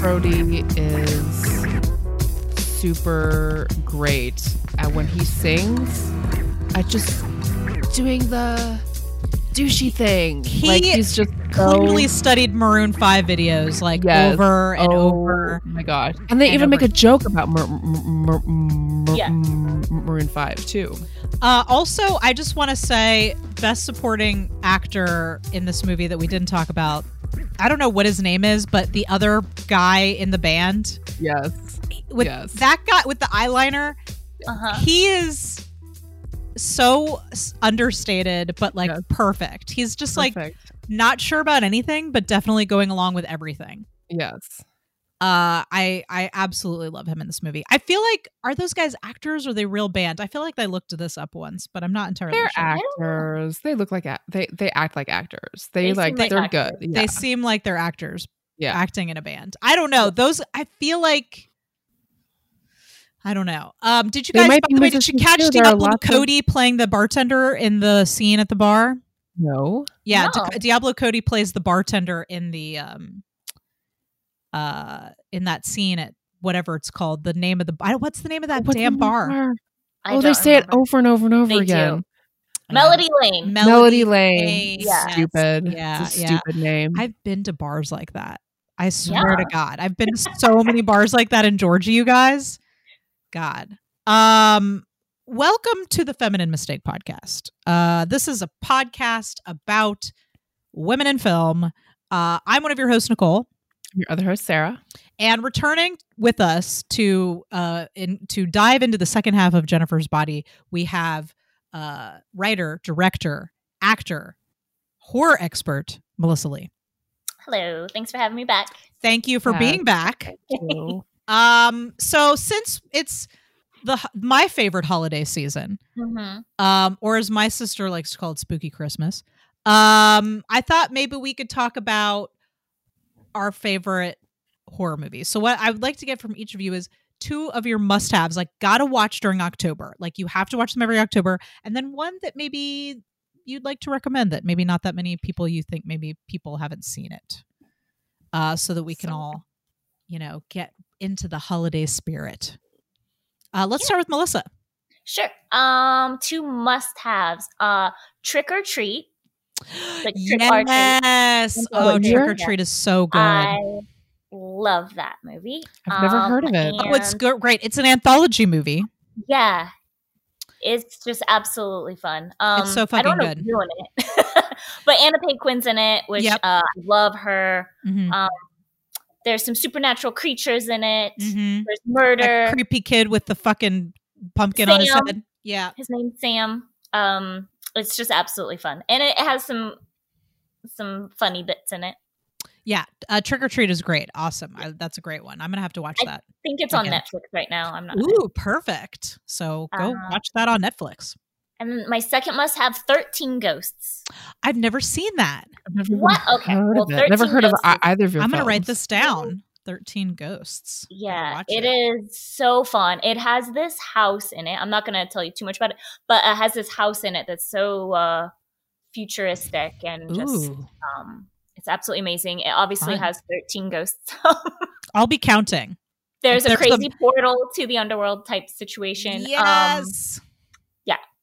Brody is super great at when he sings at just doing the douchey thing. He like he's just so- Clearly studied Maroon Five videos like Yes. over and over. oh, over. my god! And they and even make a joke about Mar- Mar- Mar- Yeah. Maroon Five too. Uh, also, I just want to say, best supporting actor in this movie that we didn't talk about. I don't know what his name is, but the other guy in the band Yes, with Yes. that guy with the eyeliner, Uh-huh. he is so understated, but like Yes. perfect. He's just like not sure about anything, but definitely going along with everything. yes. Uh, I I absolutely love him in this movie. I feel like are those guys actors or are they real band? I feel like I looked this up once, but I'm not entirely sure. They're sure. actors. They look like a- they they act like actors. They, they like they're actors. good. They seem like they're actors Yeah. acting in a band. I don't know. Those I feel like I don't know. Um, did you They guys by the way, did you catch too. Diablo lots of- Cody playing the bartender in the scene at the bar? no. Yeah, No. Di- Diablo Cody plays the bartender in the um uh in that scene at whatever it's called. The name of the I, what's the name of that What's damn bar? bar? I Oh, they don't say it over and over and over They do. again. Melody Lane. Melody Lane. Lane. Yeah. Stupid. Yeah, It's a yeah. stupid name. I've been to bars like that. I swear to God, I've been to so many bars like that in Georgia. You guys, God. Um, welcome to the Feminine Mistake Podcast. Uh, this is a podcast about women in film. Uh, I'm one of your hosts, Nicole, Your other host, Sarah. and returning with us to uh in to dive into the second half of Jennifer's Body, we have uh writer, director, actor, horror expert Melissa Lee. Hello. Thanks for having me back. Thank you for Yeah. being back. Ew. Um, so since it's the my favorite holiday season, hmm um, or as my sister likes to call it, spooky Christmas, um, I thought maybe we could talk about our favorite horror movies. So what I would like to get from each of you is two of your must-haves, like gotta watch during October. Like you have to watch them every October, and then one that maybe you'd like to recommend that maybe not that many people you think maybe people haven't seen it. Uh, so that we can So- all, you know, get into the holiday spirit. Uh, let's start with Melissa. Sure. Um, two must-haves. Uh, Trick or Treat. Like Trick or Treat. Yes. Oh, Trick or Treat. Is so good. I love that movie. I've never Um, heard of it. oh, it's and- go- great. It's an anthology movie. Yeah. It's just absolutely fun. Um, so I don't fucking know good. in it, but Anna Paquin's in it, which Yep. uh, I love her. Mhm. Um, there's some supernatural creatures in it. Mhm. There's murder. creepy kid with the fucking pumpkin on his head. Yeah. His name's Sam. Um, it's just absolutely fun, and it has some some funny bits in it. Yeah. Uh, Trick or Treat is great. Awesome. I, that's a great one. I'm going to have to watch I that. I think it's on Netflix right now. I'm not. Ooh, perfect. So go Uh, watch that on Netflix. And my second must have 13 Ghosts. I've never seen that. I've never What? Okay, heard well, of it. Never heard of Ghosts ei- either of your I'm going to write this down. 13 Ghosts. Yeah, watch it is so fun. It has this house in it. I'm not going to tell you too much about it, but it has this house in it that's so uh, futuristic and just um, it's absolutely amazing. It obviously Fun. has 13 ghosts. I'll be counting. There's a There's crazy portal to the underworld type situation. Um, Yes.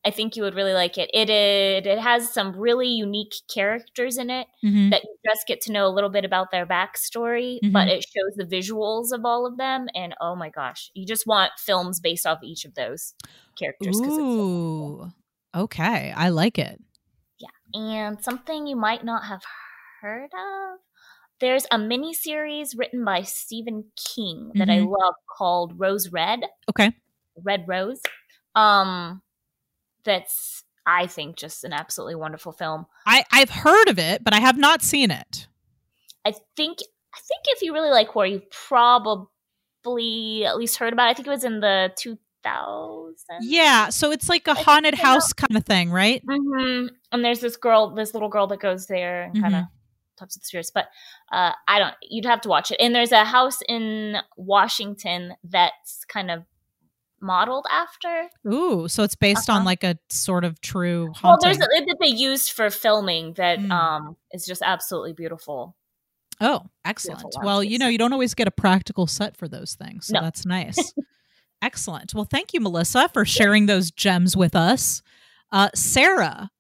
I think you would really like it. It it, it has some really unique characters in it Mhm. that you just get to know a little bit about their backstory, Mhm. but it shows the visuals of all of them, and oh my gosh, you just want films based off each of those characters. it's so Ooh. Okay. I like it. Yeah, and something you might not have heard of. There's a mini series written by Stephen King that I Mhm. love called Rose Red, Okay. Red Rose. Um, that's I think just an absolutely wonderful film. I, I've heard of it, but I have not seen it. I think I think if you really like horror, you've probably at least heard about. It. I think it was in the two thousand. Yeah. So it's like a haunted so. house kind of thing, right? hmm And there's this girl, this little girl that goes there and kind of talks to the spirits. But uh, I don't. You'd have to watch it. And there's a house in Washington that's kind of modeled after. Ooh. So it's based on Uh-huh. like a sort of true Well, there's a, that they used for filming that Mm. um is just absolutely beautiful. Oh, excellent. Beautiful Well, you know, you don't always get a practical set for those things. So No. that's nice. excellent. Well, thank you, Melissa, for sharing those gems with us. Uh, Sarah,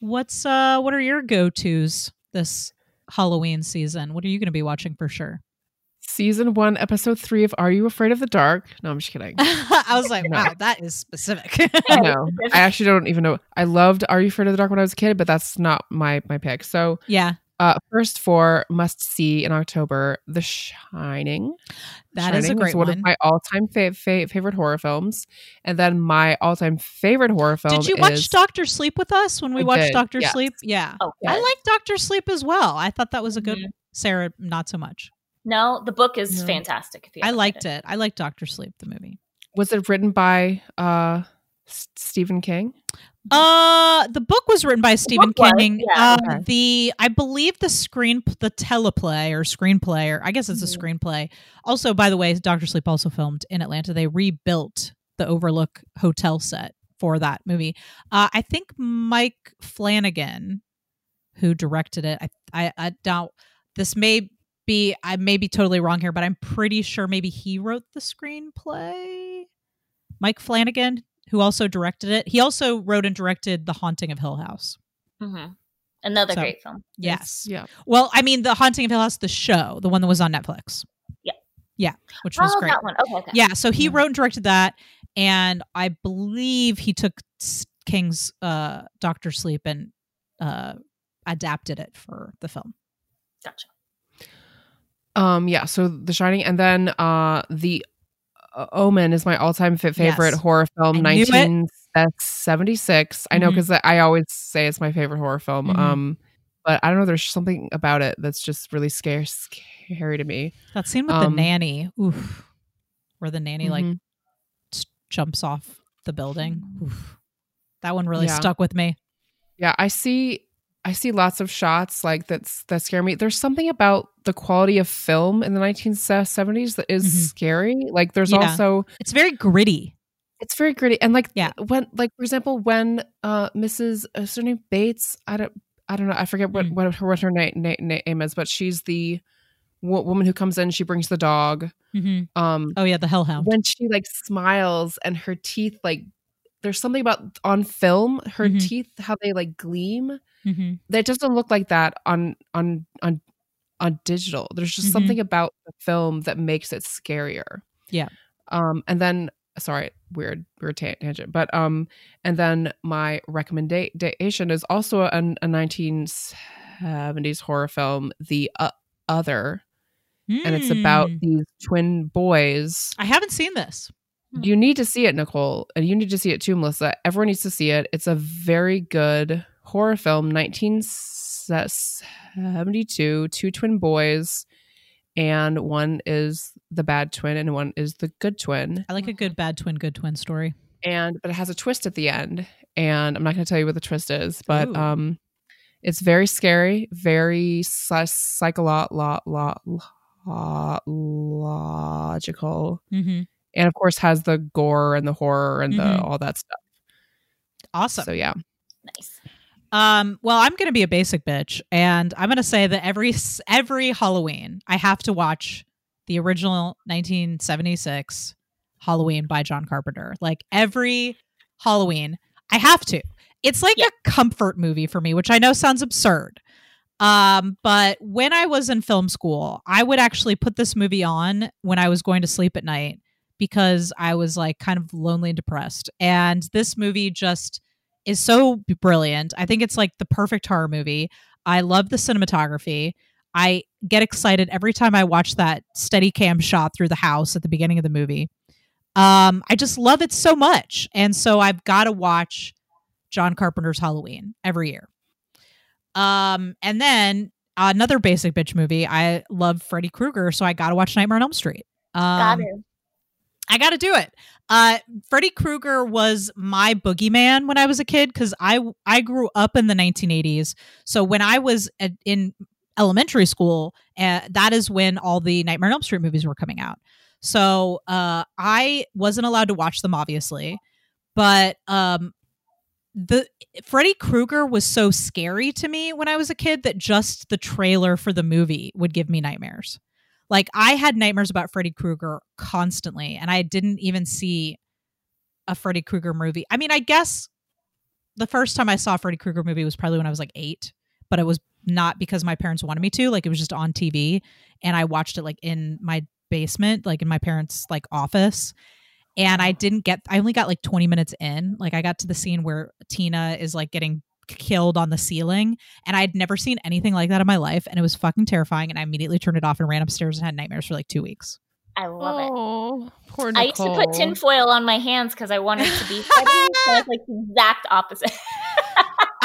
what's uh what are your go-tos this Halloween season? What are you going to be watching for sure? Season one, episode three of Are You Afraid of the Dark? No, I'm just kidding. I was like, No. wow, that is specific. no, I actually don't even know. I loved Are You Afraid of the Dark when I was a kid, but that's not my my pick. So, yeah, uh, first four must see in October, The Shining. that is a Shining great one, one. of my all-time fa- fa- favorite horror films, and then my all-time favorite horror film. Did you watch is, Doctor Sleep with us when we I watched Doctor yes. Sleep? Yeah. Oh, I like Doctor Sleep as well. I thought that was a good Mhm. Sarah, not so much. No, the book is No. fantastic. If you I liked it. I liked Doctor Sleep, the movie. Was it written by uh, S- Stephen King? Uh, the book was written by Stephen book was, King. yeah. Um, Okay. the I believe the screen, the teleplay or screenplay, or I guess it's a Mhm. screenplay. Also, by the way, Doctor Sleep also filmed in Atlanta. They rebuilt the Overlook Hotel set for that movie. Uh, I think Mike Flanagan, who directed it, I I, I doubt this may be I may be totally wrong here, but I'm pretty sure maybe he wrote the screenplay. Mike Flanagan, who also directed it, he also wrote and directed The Haunting of Hill House. hmm Another So- great film. Yes. Yeah. Well, I mean, The Haunting of Hill House, the show, the one that was on Netflix. Yeah. Yeah, which was Oh, great. that one. Okay, okay. Yeah, so he Yeah. wrote and directed that, and I believe he took King's uh, Doctor Sleep and uh, adapted it for the film. Gotcha. Um, yeah, so The Shining, and then uh, The uh, Omen is my all-time fa- favorite Yes. horror film, knew it. 1976. I know because I always say it's my favorite horror film. Mhm. Um, but I don't know. There's something about it that's just really scary, scary to me. That scene with Um, the nanny, oof, where the nanny like Mhm. s- jumps off the building. Oof. That one really Yeah. stuck with me. Yeah, I see. I see lots of shots like that's that scare me. There's something about the quality of film in the 1970s that is Mhm. scary. Like there's Yeah. also It's very gritty. it's very gritty and like Yeah. when like for example when uh Mrs. Is her name Bates? I don't I don't know. I forget what Mm. what her what her na- na- name is, but she's the wo- woman who comes in. She brings the dog. hmm Um, Oh yeah, the Hellhound. when she like smiles and her teeth like there's something about on film her Mhm. teeth how they like gleam hmm that doesn't look like that on on on on digital there's just Mhm. something about the film that makes it scarier Yeah. um and then sorry weird weird ta- tangent but um and then my recommendation is also a, a 1970s horror film the uh, other and it's about Mm. these twin boys I haven't seen this. you need to see it, Nicole, and you need to see it too, Melissa. Everyone needs to see it. It's a very good horror film, 1972, two twin boys, and one is the bad twin and one is the good twin. I like a good bad twin, good twin story. And but it has a twist at the end, and I'm not going to tell you what the twist is, but Ooh. um it's very scary, very psychological lo- lo- lo- logical hmm and of course has the gore and the horror and the Mhm. all that stuff. Awesome. So yeah, Nice. Um, well, I'm going to be a basic bitch, and I'm going to say that every every Halloween I have to watch the original 1976 Halloween by John Carpenter. Like every Halloween, I have to. It's like Yeah. a comfort movie for me, which I know sounds absurd. Um, but when I was in film school, I would actually put this movie on when I was going to sleep at night because I was like kind of lonely and depressed. And this movie just is so brilliant. I think it's like the perfect horror movie. I love the cinematography. I get excited every time I watch that steady cam shot through the house at the beginning of the movie. Um, I just love it so much. And so I've got to watch John Carpenter's Halloween every year. Um, and then another basic bitch movie. I love Freddy Krueger, so I got to watch Nightmare on Elm Street. Um, Got it. I got to do it. Uh, Freddy Krueger was my boogeyman when I was a kid because I I grew up in the 1980s. So when I was at, in elementary school, uh, that is when all the Nightmare on Elm Street movies were coming out. So uh, I wasn't allowed to watch them, obviously, but um, the Freddy Krueger was so scary to me when I was a kid that just the trailer for the movie would give me nightmares. Like I had nightmares about Freddy Krueger constantly, and I didn't even see a Freddy Krueger movie. I mean, I guess the first time I saw a Freddy Krueger movie was probably when I was like eight, but it was not because my parents wanted me to. Like it was just on TV, and I watched it like in my basement, like in my parents' like office. And I didn't get. I only got like twenty minutes in. Like I got to the scene where Tina is like getting killed on the ceiling and I'd never seen anything like that in my life and it was fucking terrifying and I immediately turned it off and ran upstairs and had nightmares for like 2 weeks. I love it. Oh, poor I used to put tinfoil on my hands because I wanted to be Freddy. so like the exact opposite.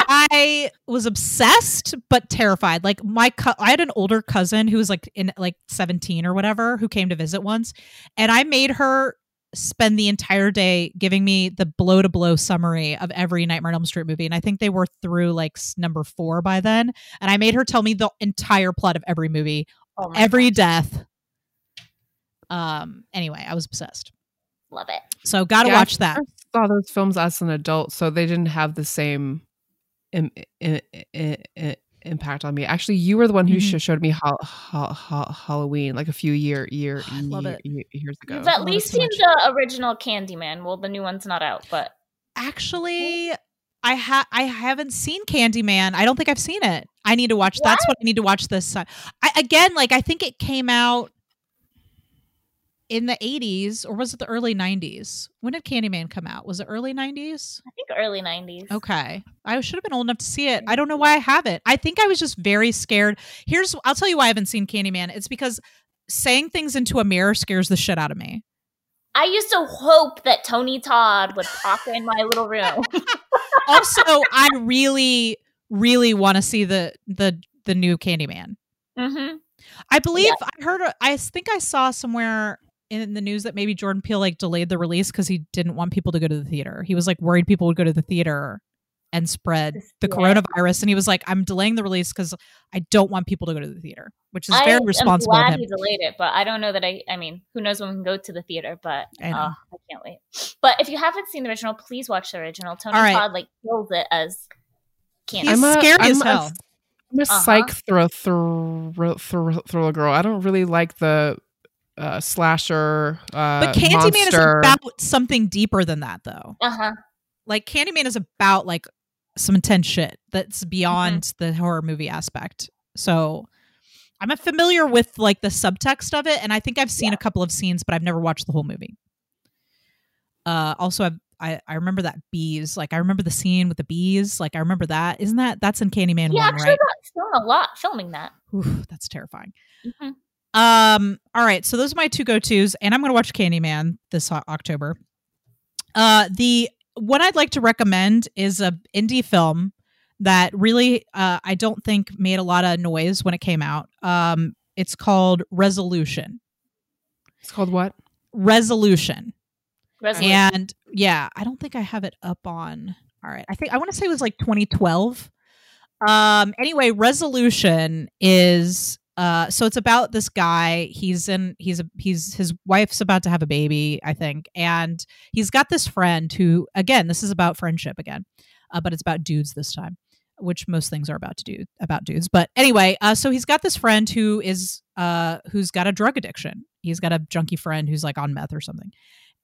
I was obsessed but terrified. Like my co- I had an older cousin who was like in like 17 or whatever who came to visit once and I made her spend the entire day giving me the blow to blow summary of every Nightmare on Elm Street movie and I think they were through like number 4 by then and I made her tell me the entire plot of every movie, oh every gosh, death. Um anyway, I was obsessed. love it. So got to Yeah, I watch that. first saw those films as an adult, so they didn't have the same Im- impact on me. Actually, you were the one who Mhm. showed me ha- ha- ha- Halloween like a few year year, I year- year- years ago. You've at love least so seen much. the original Candyman. Well, the new one's not out, but Actually, I ha I haven't seen Candyman. I don't think I've seen it. I need to watch. That's what I need to watch this. I again, like I think it came out in the 80s or was it the early 90s? When did Candyman come out? Was it early 90s? I think early 90s. Okay. I should have been old enough to see it. I don't know why I haven't. I think I was just very scared. Here's I'll tell you why I haven't seen Candyman. It's because saying things into a mirror scares the shit out of me. I used to hope that Tony Todd would pop in my little room. also, I really, really want to see the the the new Candyman. hmm I believe I heard. I think I saw somewhere in the news that maybe Jordan Peele like delayed the release because he didn't want people to go to the theater. He was like worried people would go to the theater and spread the Yeah. coronavirus, and he was like, "I'm delaying the release because I don't want people to go to the theater," which is I very am responsible of glad him. he delayed it, but I don't know that I. I mean, who knows when we can go to the theater? But I uh, I can't wait. But if you haven't seen the original, please watch the original. Tony All right. Todd like kills it as Candy. He's I'm a- scary I'm as hell. I'm a Uh-huh. psych thrill, thrill, thrill, thriller girl. I don't really like the uh, slasher. Uh, but Candyman monster. is about something deeper than that, though. Uh huh. like Candyman is about like some intense shit that's beyond Mm-hmm. the horror movie aspect. So I'm familiar with like the subtext of it, and I think I've seen Yeah. a couple of scenes, but I've never watched the whole movie. Uh, also, I've, I I remember that bees. Like I remember the scene with the bees. Like I remember that. Isn't that that's in Candyman He one, actually right? got filmed a lot filming that. Oof, that's terrifying. Mhm. Um. All right. So those are my two go tos, and I'm going to watch Candyman this October. Uh, the what I'd like to recommend is a indie film that really uh, I don't think made a lot of noise when it came out. Um, it's called Resolution. It's called what? Resolution. Resolution. And yeah, I don't think I have it up on. All right. I think I want to say it was like 2012. Um anyway, Resolution is uh so it's about this guy. He's in he's a he's his wife's about to have a baby, I think. And he's got this friend who again, this is about friendship again. Uh, but it's about dudes this time, which most things are about to do about dudes. But anyway, uh so he's got this friend who is uh who's got a drug addiction. He's got a junkie friend who's like on meth or something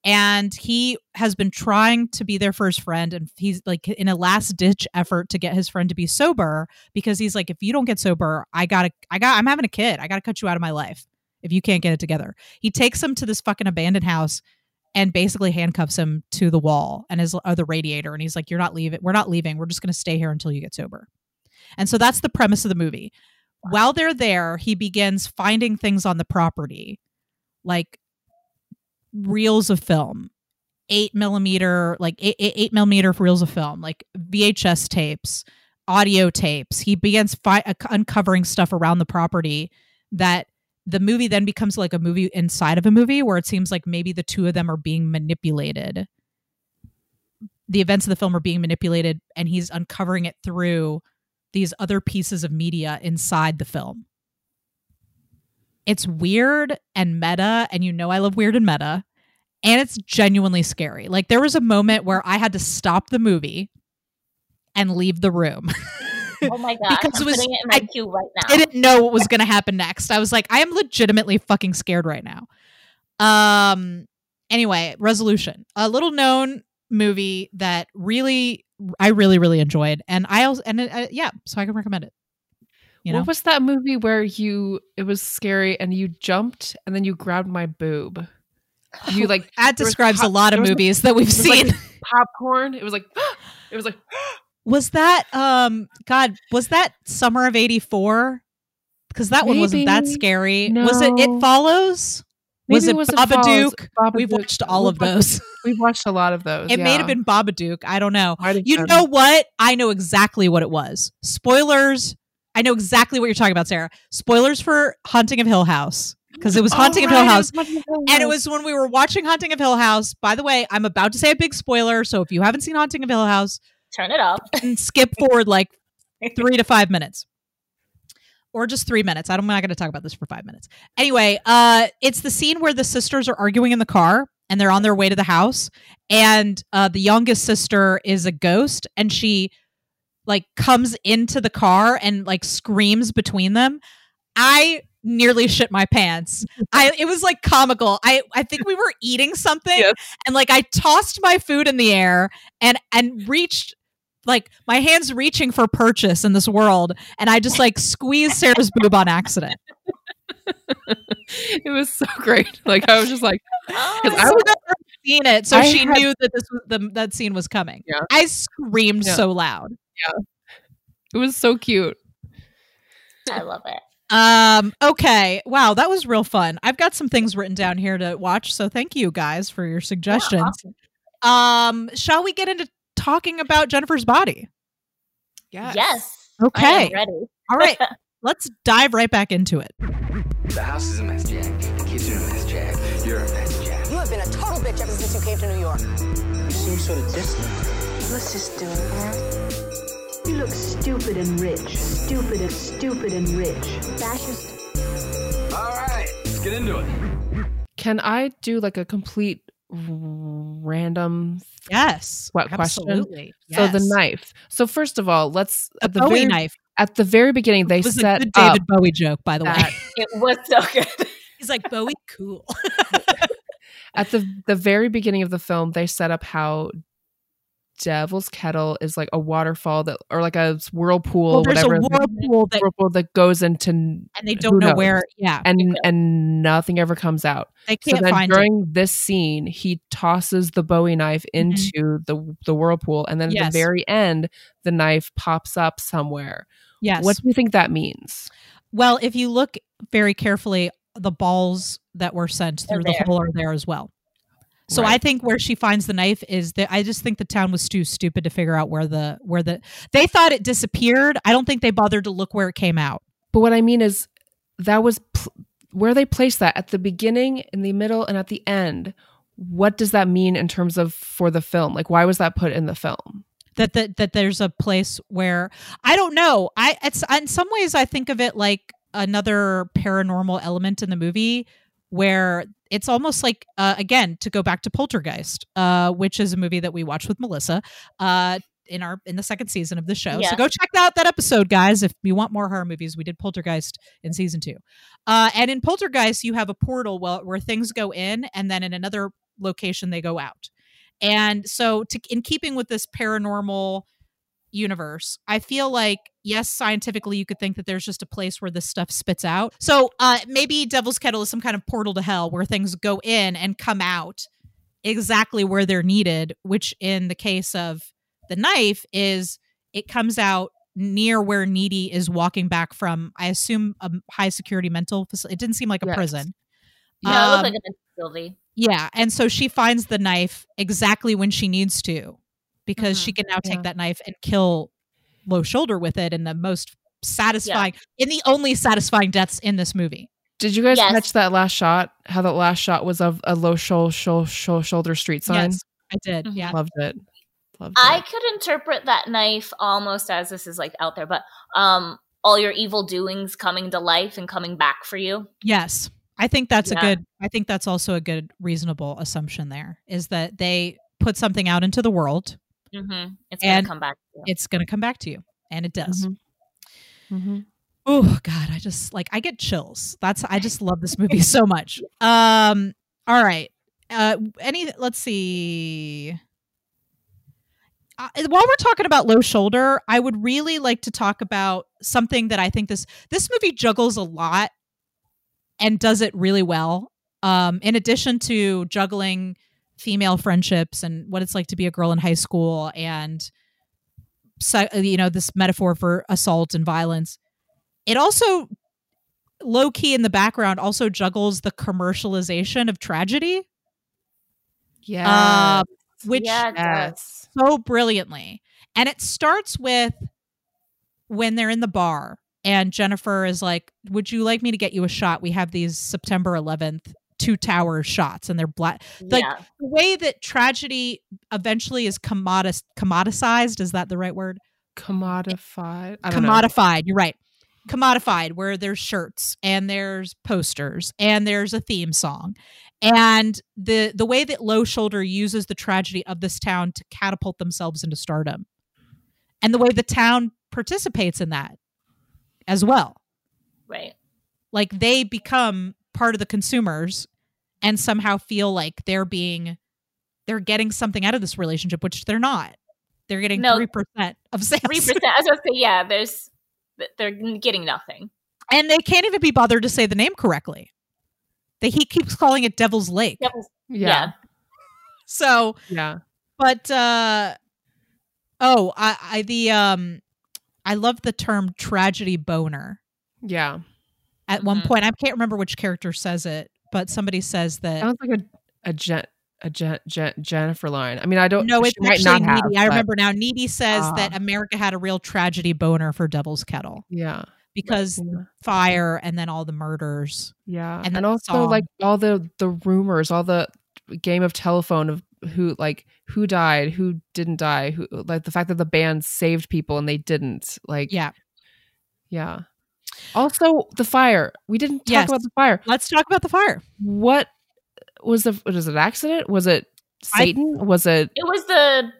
and he has been trying to be there for his friend and he's like in a last ditch effort to get his friend to be sober because he's like if you don't get sober i gotta i got i'm having a kid. I gotta cut you out of my life if you can't get it together. He takes him to this fucking abandoned house and basically handcuffs him to the wall and his or the radiator and he's like you're not leaving we're not leaving. We're just gonna stay here until you get sober. And so that's the premise of the movie. While they're there he begins finding things on the property like reels of film. Eight millimeter like eight, millimeter reels of film like vhs tapes audio tapes. He begins fi- uh, uncovering stuff around the property that the movie then becomes like a movie inside of a movie where it seems like maybe the two of them are being manipulated. The events of the film are being manipulated and he's uncovering it through these other pieces of media inside the film. It's weird and meta and you know i love weird and meta and it's genuinely scary like there was a moment where i had to stop the movie and leave the room. Oh my god! Because I'm it was- it in my I queue right now. didn't know what was going to happen next. I was like, I am legitimately fucking scared right now. Um. Anyway, resolution. A little known movie that really, I really, really enjoyed, and I also, and uh, yeah, so I can recommend it. You know, What was that movie where you it was scary and you jumped and then you grabbed my boob? You like that was describes a lot of movies that we've was like- seen. popcorn. It was like it was like was that um? God, was that Summer of '84? Because that one wasn't that Maybe. scary. Was it? It follows. Was maybe it was. Babadook? Babadook. We've watched all We've of watched- those. We've watched a lot of those. It may have been Babadook. I don't know. You been. know what? I know exactly what it was. Spoilers. I know exactly what you're talking about, Sarah. Spoilers for Haunting of Hill House because it was Haunting Oh, of Hill House. was Haunting of Hill And it was when we were watching Haunting of Hill House. By the way, I'm about to say a big spoiler. So if you haven't seen Haunting of Hill House, Turn it off. and skip forward like three to five minutes. Or just three minutes. I don't, I'm not going to talk about this for five minutes. Anyway, uh, it's the scene where the sisters are arguing in the car and they're on their way to the house. And uh, the youngest sister is a ghost and she like comes into the car and like screams between them. I nearly shit my pants. I it was like comical. I I think we were eating something Yes. and like I tossed my food in the air and and reached like my hands reaching for purchase in this world and I just like squeezed Sarah's boob on accident. it was so great. Like I was just like, Oh, I I was would have seen it, so I she had- knew that this was the that scene was coming. Yeah. I screamed Yeah. so loud. Yeah. It was so cute. I love it. Um. Okay. Wow, that was real fun. I've got some things written down here to watch. So thank you guys for your suggestions. Um. Shall we get into talking about Jennifer's body? Yeah. Yes. Okay. I am ready. All right. Let's dive right back into it. The house is a mess, Jack. The kids are a mess, Jack. You're a mess, Jack. You have been a total bitch ever since you came to New York. You seem sort of distant. Let's just do it, man. You look stupid and rich. Stupid and stupid and rich. Fascist. All right, let's get into it. Can I do like a complete random? Yes. What question? Absolutely. So the knife. So first of all, let's A at the Bowie very, knife. at the very beginning they It was a set good up David Bowie joke, by the way. It was so good. He's like Bowie, cool. at the the very beginning of the film they set up how Devil's Kettle is like a waterfall that or like a whirlpool well, there's a whatever whirlpool that, whirlpool that goes into and they don't know knows? where. Yeah, and and nothing ever comes out. they can't then find it. during this scene, he tosses the Bowie knife into the the whirlpool, and then Mm-hmm. Yes. at the very end, the knife pops up somewhere. Yes. What do you think that means? Well, if you look very carefully, the balls that were sent through the hole are there as well. So I think where she finds the knife is that I just think the town was too stupid to figure out where the where the they thought it disappeared. I don't think they bothered to look where it came out. But what I mean is that was pl- where they placed that at the beginning, in the middle, and at the end. What does that mean in terms of for the film? Like, why was that put in the film? That that that there's a place where I don't know. I it's in some ways I think of it like another paranormal element in the movie where it's almost like uh, again to go back to Poltergeist, uh, which is a movie that we watched with Melissa uh, in our in the second season of the show. Yeah. So go check out that episode, guys. If you want more horror movies, we did Poltergeist in season two, uh, and in Poltergeist you have a portal where, where things go in, and then in another location they go out. And so, to, in keeping with this paranormal universe, I feel like yes, scientifically you could think that there's just a place where this stuff spits out. So uh, maybe Devil's Kettle is some kind of portal to hell where things go in and come out exactly where they're needed. Which in the case of the knife is it comes out near where Needy is walking back from. I assume a high security mental facility. It didn't seem like a Yes. prison. No, it Um, looked like a Sylvie. Yeah, and so she finds the knife exactly when she needs to because Mhm. she can now take Yeah. that knife and kill Low Shoulder with it in the most satisfying in the only satisfying deaths in this movie. Did you guys Yes. catch that last shot? How that last shot was of a low shou- shou- shou- shoulder street sign? Yes, I did. Mhm. Yeah. Loved it. Loved I it. could interpret that knife almost as this is like out there, but um, all your evil doings coming to life and coming back for you. Yes. I think that's Yeah. a good I think that's also a good reasonable assumption there is that they put something out into the world Mm-hmm. It's gonna come back. To you. it's going to come back to you. And it does. Mhm. Mhm. Oh god, I just like I get chills. That's I just love this movie so much. Um all right. Uh any let's see. Uh, while we're talking about low shoulder, I would really like to talk about something that I think this this movie juggles a lot and does it really well. Um in addition to juggling female friendships and what it's like to be a girl in high school and so, you know this metaphor for assault and violence it also low key in the background also juggles the commercialization of tragedy Yeah. uh, which yeah, it does. yes. so brilliantly and it starts with when they're in the bar and jennifer is like would you like me to get you a shot we have these september 11th two tower shots and they're black like yeah. the way that tragedy eventually is commodis- commodicized is that the right word Commodified. I don't know. commodified you're right commodified where there's shirts and there's posters and there's a theme song and the the way that low shoulder uses the tragedy of this town to catapult themselves into stardom and the way the town participates in that as well Right. like they become part of the consumers and somehow feel like they're being they're getting something out of this relationship which they're not they're getting No. 3% of sales Three percent. As I was gonna say, yeah. There's, they're getting nothing. and they can't even be bothered to say the name correctly. That he keeps calling it Devil's Lake. Yep. Yeah. So, Yeah. but uh oh, I, I the um I love the term tragedy boner. Yeah. At one Mhm. point, I can't remember which character says it, but somebody says that Sounds like a a Jen, a Jen, Jennifer line. I mean, I don't. no, it's might actually not have. Needy. I remember now. Needy says Ah. that America had a real tragedy boner for Devil's Kettle Yeah. because Yeah. fire and then all the murders. Yeah, And and, then also song. like all the the rumors, all the game of telephone of who like who died, who didn't die, who like the fact that the band saved people and they didn't. Like Yeah. yeah. Also, the fire. We didn't talk Yes. about the fire. Let's talk about the fire. What was the was it an accident? Was it I- Satan? was it It was the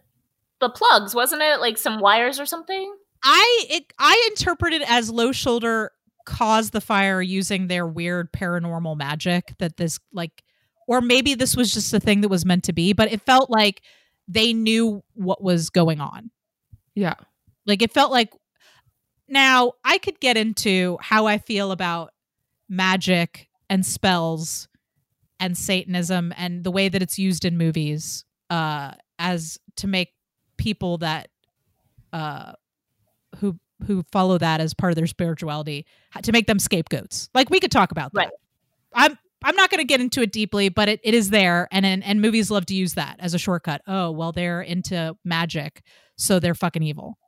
the plugs, wasn't it? Like some wires or something. I it I interpreted as low shoulder caused the fire using their weird paranormal magic that this like or maybe this was just a thing that was meant to be, but it felt like they knew what was going on. yeah. Like it felt like now I could get into how I feel about magic and spells and satanism and the way that it's used in movies uh as to make people that uh who who follow that as part of their spirituality to make them scapegoats. Like we could talk about that. Right. I'm I'm not going to get into it deeply, but it, it is there, and, and and movies love to use that as a shortcut. Oh, well, they're into magic, so they're fucking evil.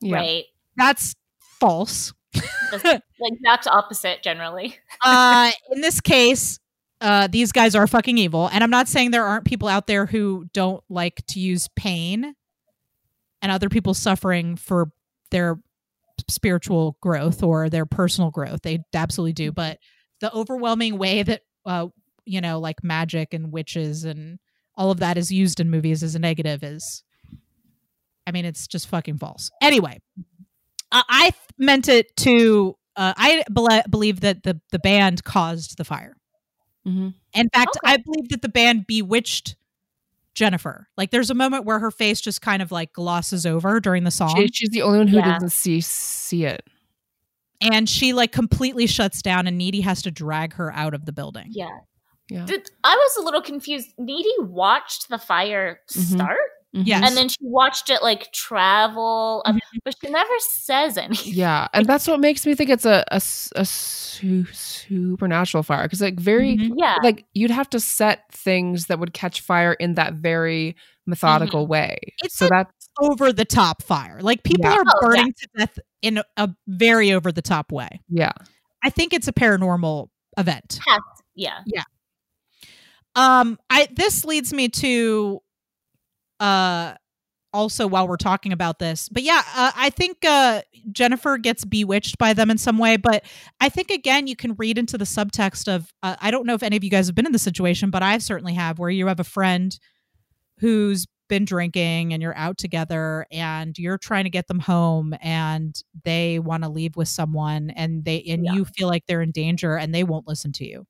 Yeah. Right. That's false. Like, that's the exact opposite generally. uh, in this case, uh, these guys are fucking evil, and I'm not saying there aren't people out there who don't like to use pain and other people suffering for their spiritual growth or their personal growth. They absolutely do, but the overwhelming way that uh, you know, like magic and witches and all of that is used in movies as a negative is, I mean, it's just fucking false. Anyway, uh, I th- meant it to. Uh, I bel believe that the the band caused the fire. Mhm. In fact, Okay. I believe that the band bewitched Jennifer. Like, there's a moment where her face just kind of like glosses over during the song, She, she's the only one who Yeah. doesn't see see it. and she like completely shuts down, and Needy has to drag her out of the building. Yeah. Yeah. Did, I was a little confused. Needy watched the fire Mhm. start, Mhm. Yes. and then she watched it like travel, up- Mm-hmm. but she never says anything. Yeah, and that's what makes me think it's a a su- supernatural fire because like very Mhm. Yeah. like you'd have to set things that would catch fire in that very methodical way. It's so a- that's over the top fire. Like people Yeah. are Oh, yeah. burning to death in a, a very over the top way. yeah, I think it's a paranormal event. Yeah, yeah. Um, I this leads me to uh also while we're talking about this, but yeah, uh, I think uh Jennifer gets bewitched by them in some way, but I think again you can read into the subtext of uh, I don't know if any of you guys have been in the situation, but I certainly have, where you have a friend who's been drinking and you're out together and you're trying to get them home and they want to leave with someone and they and Yeah. you feel like they're in danger and they won't listen to you.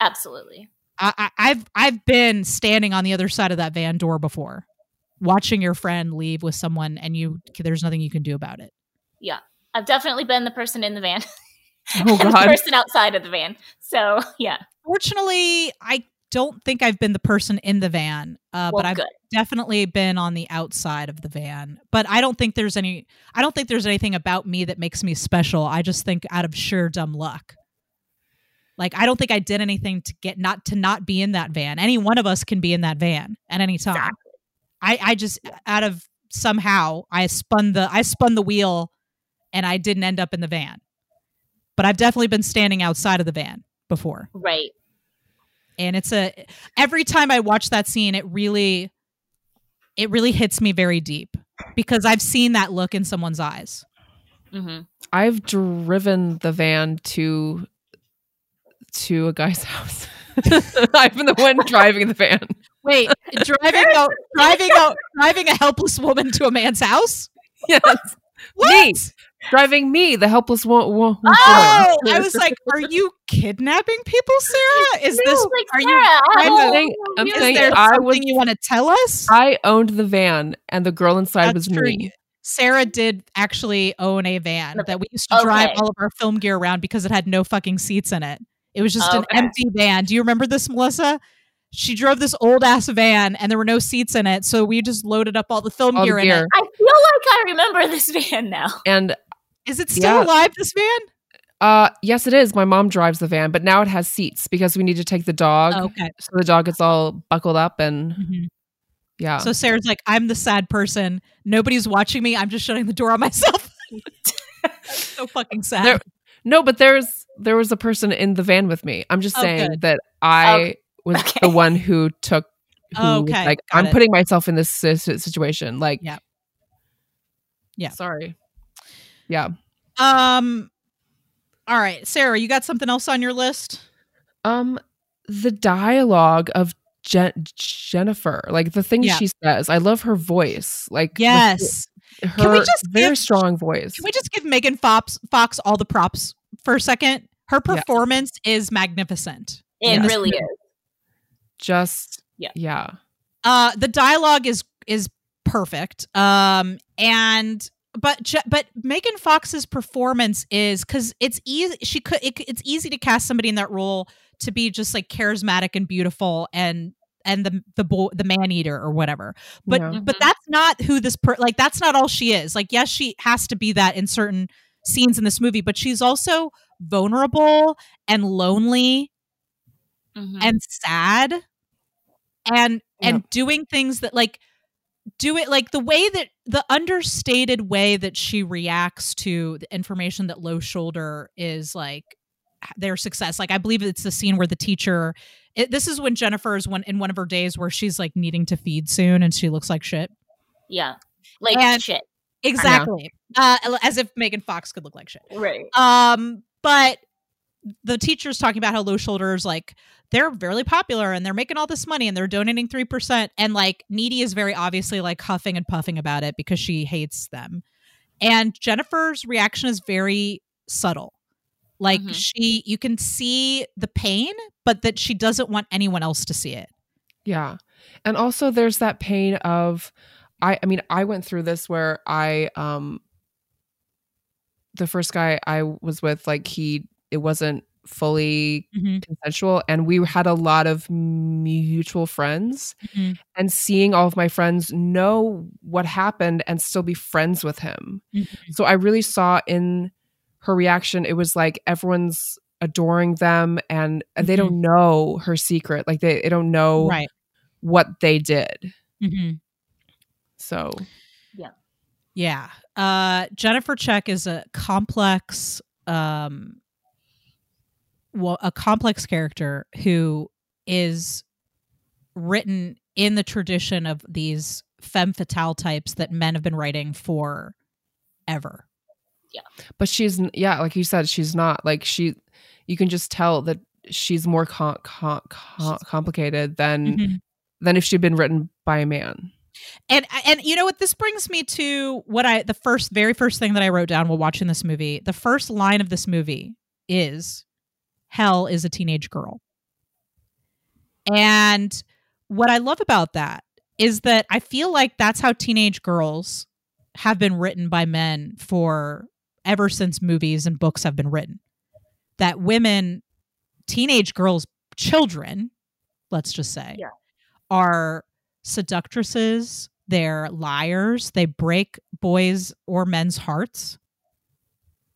Absolutely. I, I, I've I've been standing on the other side of that van door before, watching your friend leave with someone and you there's nothing you can do about it. Yeah. I've definitely been the person in the van. Oh, the person outside of the van. So yeah. Fortunately, I don't think I've been the person in the van, uh, Well, but I've good. definitely been on the outside of the van. But I don't think there's any. I don't think there's anything about me that makes me special. I just think out of sheer dumb luck. Like I don't think I did anything to get not to not be in that van. Any one of us can be in that van at any time. Exactly. I I just out of somehow I spun the I spun the wheel, and I didn't end up in the van. But I've definitely been standing outside of the van before Right. and it's a every time i watch that scene it really it really hits me very deep because i've seen that look in someone's eyes hmm I've driven the van to to a guy's house. I've been the one driving the van. Wait driving out driving out driving a helpless woman to a man's house Yes, what Me. driving me, the helpless wo- wo- oh woman. i was like are you kidnapping people sarah is this like, are you Sarah, I I'm don't saying- know I'm you. is saying there I something was- you want to tell us I owned the van, and the girl inside That's was true. me. Sarah did actually own a van that we used to drive all of our film gear around because it had no fucking seats in it. It was just an empty van. Do you remember this, Melissa? She drove this old ass van and there were no seats in it, so we just loaded up all the film All the gear in it. I feel like I remember this van now. And Is it still Yeah. alive? This van? uh, yes, it is. My mom drives the van, but now it has seats because we need to take the dog. okay. So the dog gets all buckled up, and Mhm. yeah. So Sarah's like, I'm the sad person. Nobody's watching me. I'm just shutting the door on myself. so fucking sad. There- no, but there's there was a person in the van with me. I'm just Oh, saying good. that I Okay. Was Okay. the one who took. Who Oh, okay. like Got I'm it. putting myself in this si- si- situation. Like, Yeah. Yeah. Sorry. Yeah. um all right, Sarah, you got something else on your list? Um, the dialogue of Jen- Jennifer, like the things Yeah. she says, I love her voice. Like, the- Yes. her Can we just very give- strong voice. Can we just give Megan Fox Fox all the props for a second? Her Yeah. performance is magnificent. It Yes. really is. Just Yeah. yeah, Uh the dialogue is is perfect. Um and but but Megan Fox's performance is cuz it's easy she could it, it's easy to cast somebody in that role to be just like charismatic and beautiful and and the the boy, the man eater or whatever. But Yeah. but Mhm. that's not who this per like that's not all she is. Like yes, she has to be that in certain scenes in this movie, but she's also vulnerable and lonely Mhm. and sad and and doing things that like do it like the way that the understated way that she reacts to the information that low shoulder is like their success like i believe it's the scene where the teacher it, this is when jennifer is one in one of her days where she's like needing to feed soon and she looks like shit yeah. Like And- shit. exactly uh as if megan fox could look like shit Right. um, but the teacher's talking about how low shoulders like they're very popular and they're making all this money and they're donating 3% and like needy is very obviously like huffing and puffing about it because she hates them and jennifer's reaction is very subtle like Mhm. she you can see the pain but that she doesn't want anyone else to see it yeah, and also there's that pain of, I I mean I went through this where I um. The first guy I was with, like he, it wasn't fully consensual and we had a lot of mutual friends Mhm. and seeing all of my friends know what happened and still be friends with him Mhm. so i really saw in her reaction it was like everyone's adoring them and they Mhm. don't know her secret like they, they don't know right what they did hmm so Yeah. Uh Jennifer Check is a complex um well a complex character who is written in the tradition of these femme fatale types that men have been writing for ever. Yeah. But she's yeah like you said she's not like she you can just tell that she's more com- com- com- complicated than Mhm. than if she'd been written by a man And and you know what? This brings me to what I the first very first thing that I wrote down while watching this movie. The first line of this movie is Hell is a teenage girl. And what I love about that is that I feel like that's how teenage girls have been written by men for ever since movies and books have been written. That women, teenage girls, children, let's just say, Yeah. are seductresses, they're liars, they break boys or men's hearts.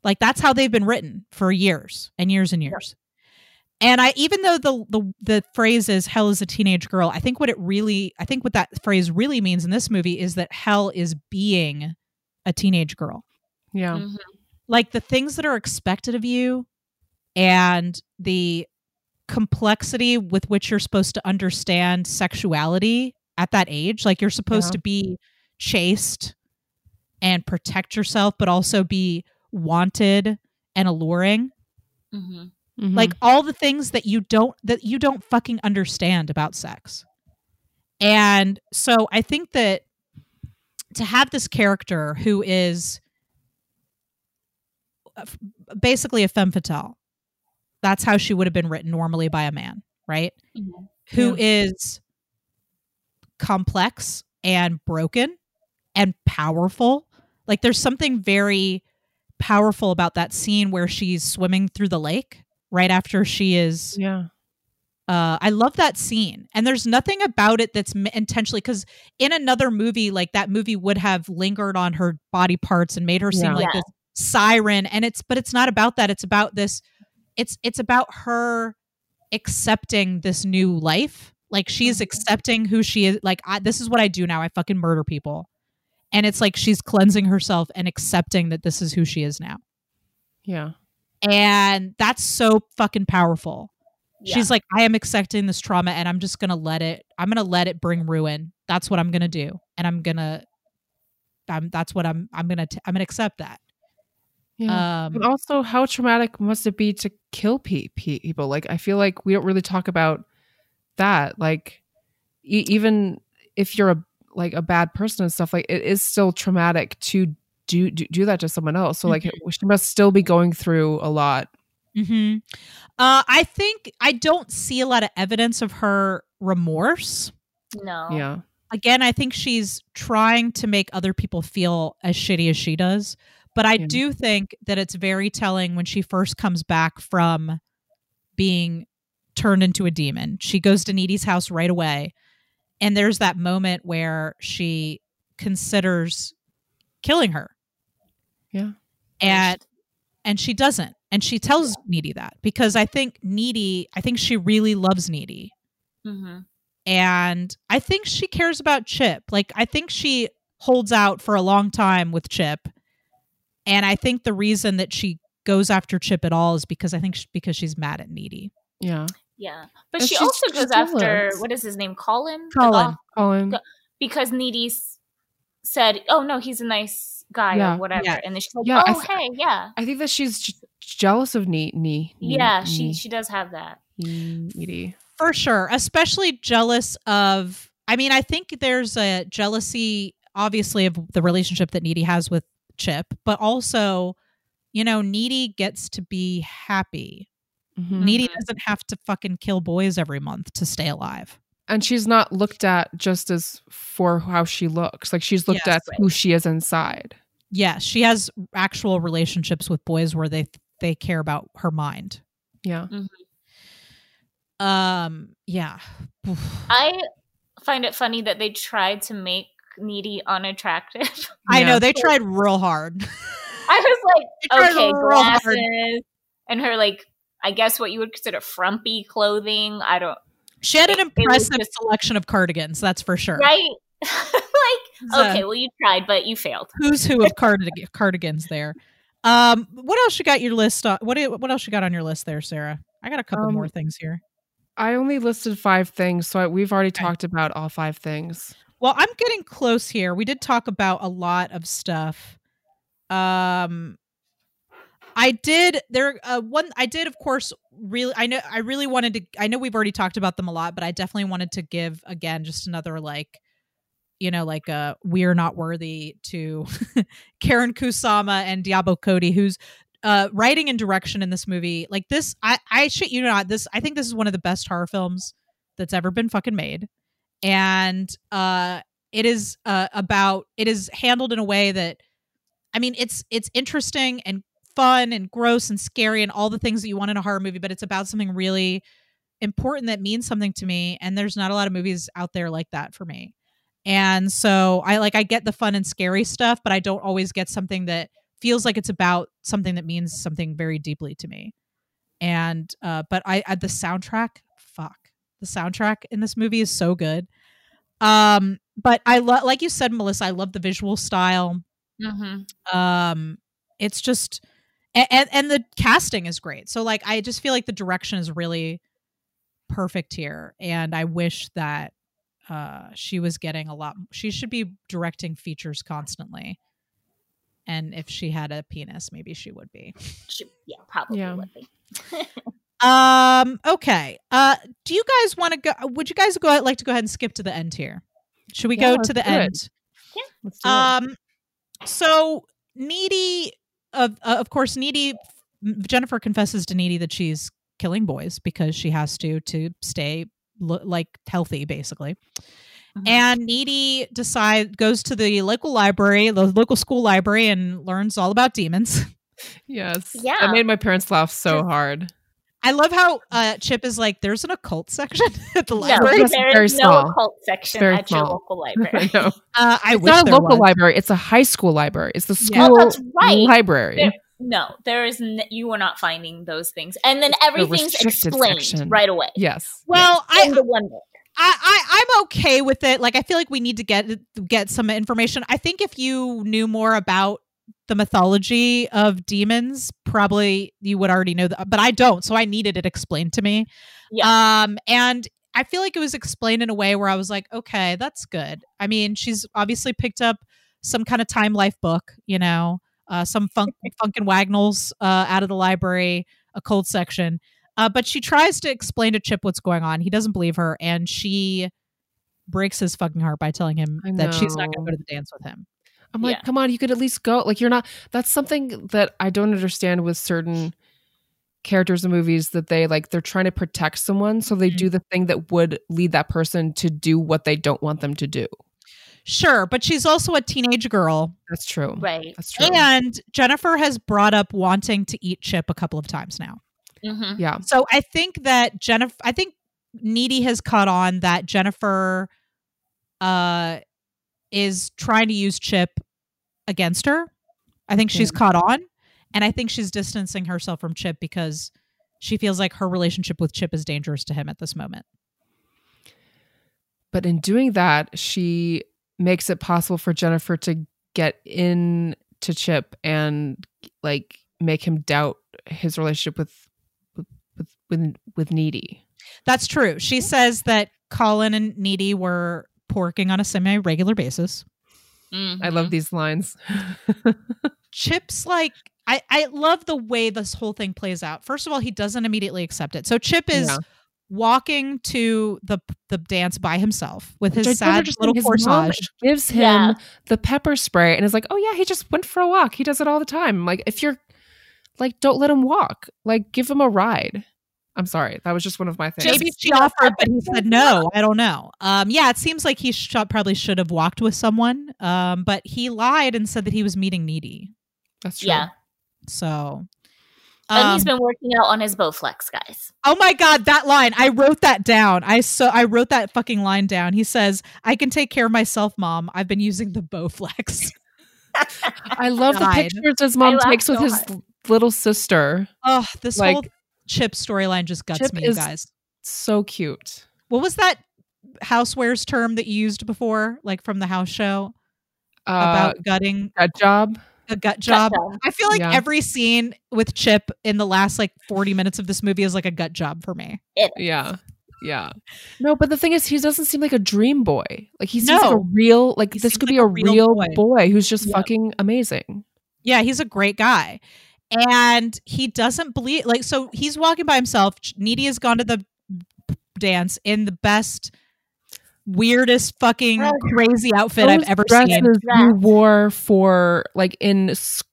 Like that's how they've been written for years and years and years. And I even though the the the phrase is hell is a teenage girl, I think what it really I think what that phrase really means in this movie is that hell is being a teenage girl. Yeah. Mhm. Like the things that are expected of you and the complexity with which you're supposed to understand sexuality at that age. Like you're supposed Yeah. to be chaste and protect yourself, but also be wanted and alluring. Mhm. Mhm. Like all the things that you don't that you don't fucking understand about sex. And so I think that to have this character who is uh, basically a femme fatale. That's how she would have been written normally by a man, right? Mhm. Who is complex and broken and powerful. Like there's something very powerful about that scene where she's swimming through the lake right after she is yeah. uh, I love that scene, and there's nothing about it that's m- intentionally because in another movie, like that movie would have lingered on her body parts and made her seem Yeah. like this siren, and it's but it's not about that. It's about this. It's it's about her accepting this new life. Like she's Mhm. accepting who she is. Like I, this is what I do now. I fucking murder people, and it's like she's cleansing herself and accepting that this is who she is now, Yeah. And that's so fucking powerful. Yeah. She's like, I am accepting this trauma and I'm just gonna let it, I'm gonna let it bring ruin. That's what I'm gonna do. And I'm gonna I'm that's what I'm I'm gonna t- I'm gonna accept that. Yeah. Um But also, how traumatic must it be to kill pe- pe- people? Like, I feel like we don't really talk about that. Like, e- even if you're a like a bad person and stuff, like it is still traumatic to do do, do that to someone else. So, like, she must still be going through a lot. hmm uh I think I don't see a lot of evidence of her remorse. no. Yeah. Again, I think she's trying to make other people feel as shitty as she does. But I Yeah. do think that it's very telling when she first comes back from being turned into a demon. She goes to Needy's house right away. And there's that moment where she considers killing her. Yeah. And and she doesn't. And she tells Needy that because I think Needy, I think she really loves Needy. hmm And I think she cares about Chip. Like I think she holds out for a long time with Chip. And I think the reason that she goes after Chip at all is because I think sh- because she's mad at Needy. Yeah. Yeah. But And she also just goes after what is his name? Colin? Colin. Colin. Because Needy said, "Oh no, he's a nice guy Yeah. or whatever," Yeah. and then she's like, Yeah, I "Oh th- hey, yeah, I think that she's j- jealous of Nee. Nee. Nee- yeah." She Nee- she does have that. Needy. For sure. Especially jealous of I mean, I think there's a jealousy obviously of the relationship that Needy has with Chip, but also, you know, Needy gets to be happy. Mhm. Needy Mhm. doesn't have to fucking kill boys every month to stay alive. and she's not looked at just as for how she looks. Like she's looked Yes, at who she is inside. Yes, she has actual relationships with boys where they they care about her mind. Yeah. Um, yeah. I find it funny that they tried to make Needy unattractive. I know they tried real hard. I was like, okay, real hard. glasses, and her like, I guess what you would consider frumpy clothing. I don't She had an It- it was impressive just- selection of cardigans, that's for sure. right. like, So- okay, well, you tried, but you failed. Who's who of cardig- cardigans there? Um, what else you got your list? On, what do- what else you got on your list there, Sarah? I got a couple Um, more things here. I only listed five things, so I, we've already talked about all five things. Well, I'm getting close here. We did talk about a lot of stuff. Um I did there uh one I did of course really I know I really wanted to I know we've already talked about them a lot, but I definitely wanted to give again just another like you know, like uh we're not worthy to Karyn Kusama and Diablo Cody, who's uh writing and direction in this movie. Like this, I I shit you not, this I think this is one of the best horror films that's ever been fucking made. And uh it is uh about it is handled in a way that I mean it's it's interesting and fun and gross and scary and all the things that you want in a horror movie, but it's about something really important that means something to me and there's not a lot of movies out there like that for me and so i like i get the fun and scary stuff but i don't always get something that feels like it's about something that means something very deeply to me. And uh but i, I the soundtrack fuck the soundtrack in this movie is so good. Um but i love like you said melissa i love the visual style. Mm-hmm. um it's just and and the casting is great. So like i just feel like the direction is really perfect here. And i wish that uh she was getting a lot she should be directing features constantly and if she had a penis maybe she would be Should- yeah, probably Yeah. would be. um okay uh do you guys want to go would you guys go like to go ahead and skip to the end here should we Yeah, go to the do it. end Let's do it. Um, so Needy, of uh, of course, Needy. Jennifer confesses to Needy that she's killing boys because she has to to stay lo- like healthy, basically. Mhm. And Needy decide goes to the local library, the local school library, and learns all about demons. yes. Yeah. That made my parents laugh so hard. I love how uh, Chip is like, "There's an occult section at the library." Yes, there very is no small. occult section Very at your small. local I library. know. Uh, I it's wish not a local was. library. It's a high school library. It's the school Oh, that's right. library. There- No, there is. N- you are not finding those things, and then everything's restricted explained section. right away. Yes. Well, I, in the one book. I, I I'm okay with it. Like I feel like we need to get get some information. I think if you knew more about the mythology of demons, probably you would already know that. But I don't, so I needed it explained to me. Yeah. Um, and I feel like it was explained in a way where I was like, okay, that's good. I mean, she's obviously picked up some kind of time life book, you know, uh, some funk funk and wagnalls uh, out of the library, occult section. Uh, but she tries to explain to Chip what's going on. He doesn't believe her, and she breaks his fucking heart by telling him that she's not going to go to the dance with him. I'm like, Yeah. come on, you could at least go. Like, you're not. That's something that I don't understand with certain characters in movies that they like. They're trying to protect someone, so they Mhm. do the thing that would lead that person to do what they don't want them to do. Sure, but she's also a teenage girl, That's true. Right. That's true. and Jennifer has brought up wanting to eat Chip a couple of times now. hmm yeah. So I think that Jennifer, I think Needy has caught on that Jennifer uh, is trying to use Chip against her. I think she's Yeah. caught on, and I think she's distancing herself from Chip because she feels like her relationship with Chip is dangerous to him at this moment. But in doing that, she makes it possible for Jennifer to get in to Chip and like make him doubt his relationship with with with with, with Needy. That's true. She says that Colin and Needy were porking on a semi regular basis. Mm-hmm. I love these lines. Chip's like I, I love the way this whole thing plays out. First of all, he doesn't immediately accept it. So Chip is Yeah. Walking to the the dance by himself with his don't sad little His mom corsage. gives him Yeah. the pepper spray and is like, "Oh yeah, he just went for a walk. He does it all the time." Like, if you're like, don't let him walk. Like, give him a ride. I'm sorry, that was just one of my things. Maybe she offered, but he said no. I don't know. Um, yeah, it seems like he sh- probably should have walked with someone. Um, but he lied and said that he was meeting Needy. That's true. Yeah. So, And he's um, been working out on his Bowflex, guys. Oh my god, that line. I wrote that down. I so I wrote that fucking line down. He says, "I can take care of myself, mom. I've been using the Bowflex." I love the pictures his mom laughed takes with so his hard. l- little sister. oh, this Like- whole Chip storyline just guts Chip me, you is- guys. So cute. What was that housewares term that you used before, like from the house show Uh, about gutting gut job. A gut job? job. I feel like Yeah. every scene with Chip in the last like 40 minutes of this movie is like a gut job for me. It, Yeah. Yeah. No, but the thing is, he doesn't seem like a dream boy. Like he seems like a real, like He this could like be a a real real boy. boy. who's just Yeah. fucking amazing. Yeah, he's a great guy. And he doesn't believe like so he's walking by himself. Needy has gone to the dance in the best weirdest fucking Ugh. crazy outfit I've ever dresses seen. you wore for like in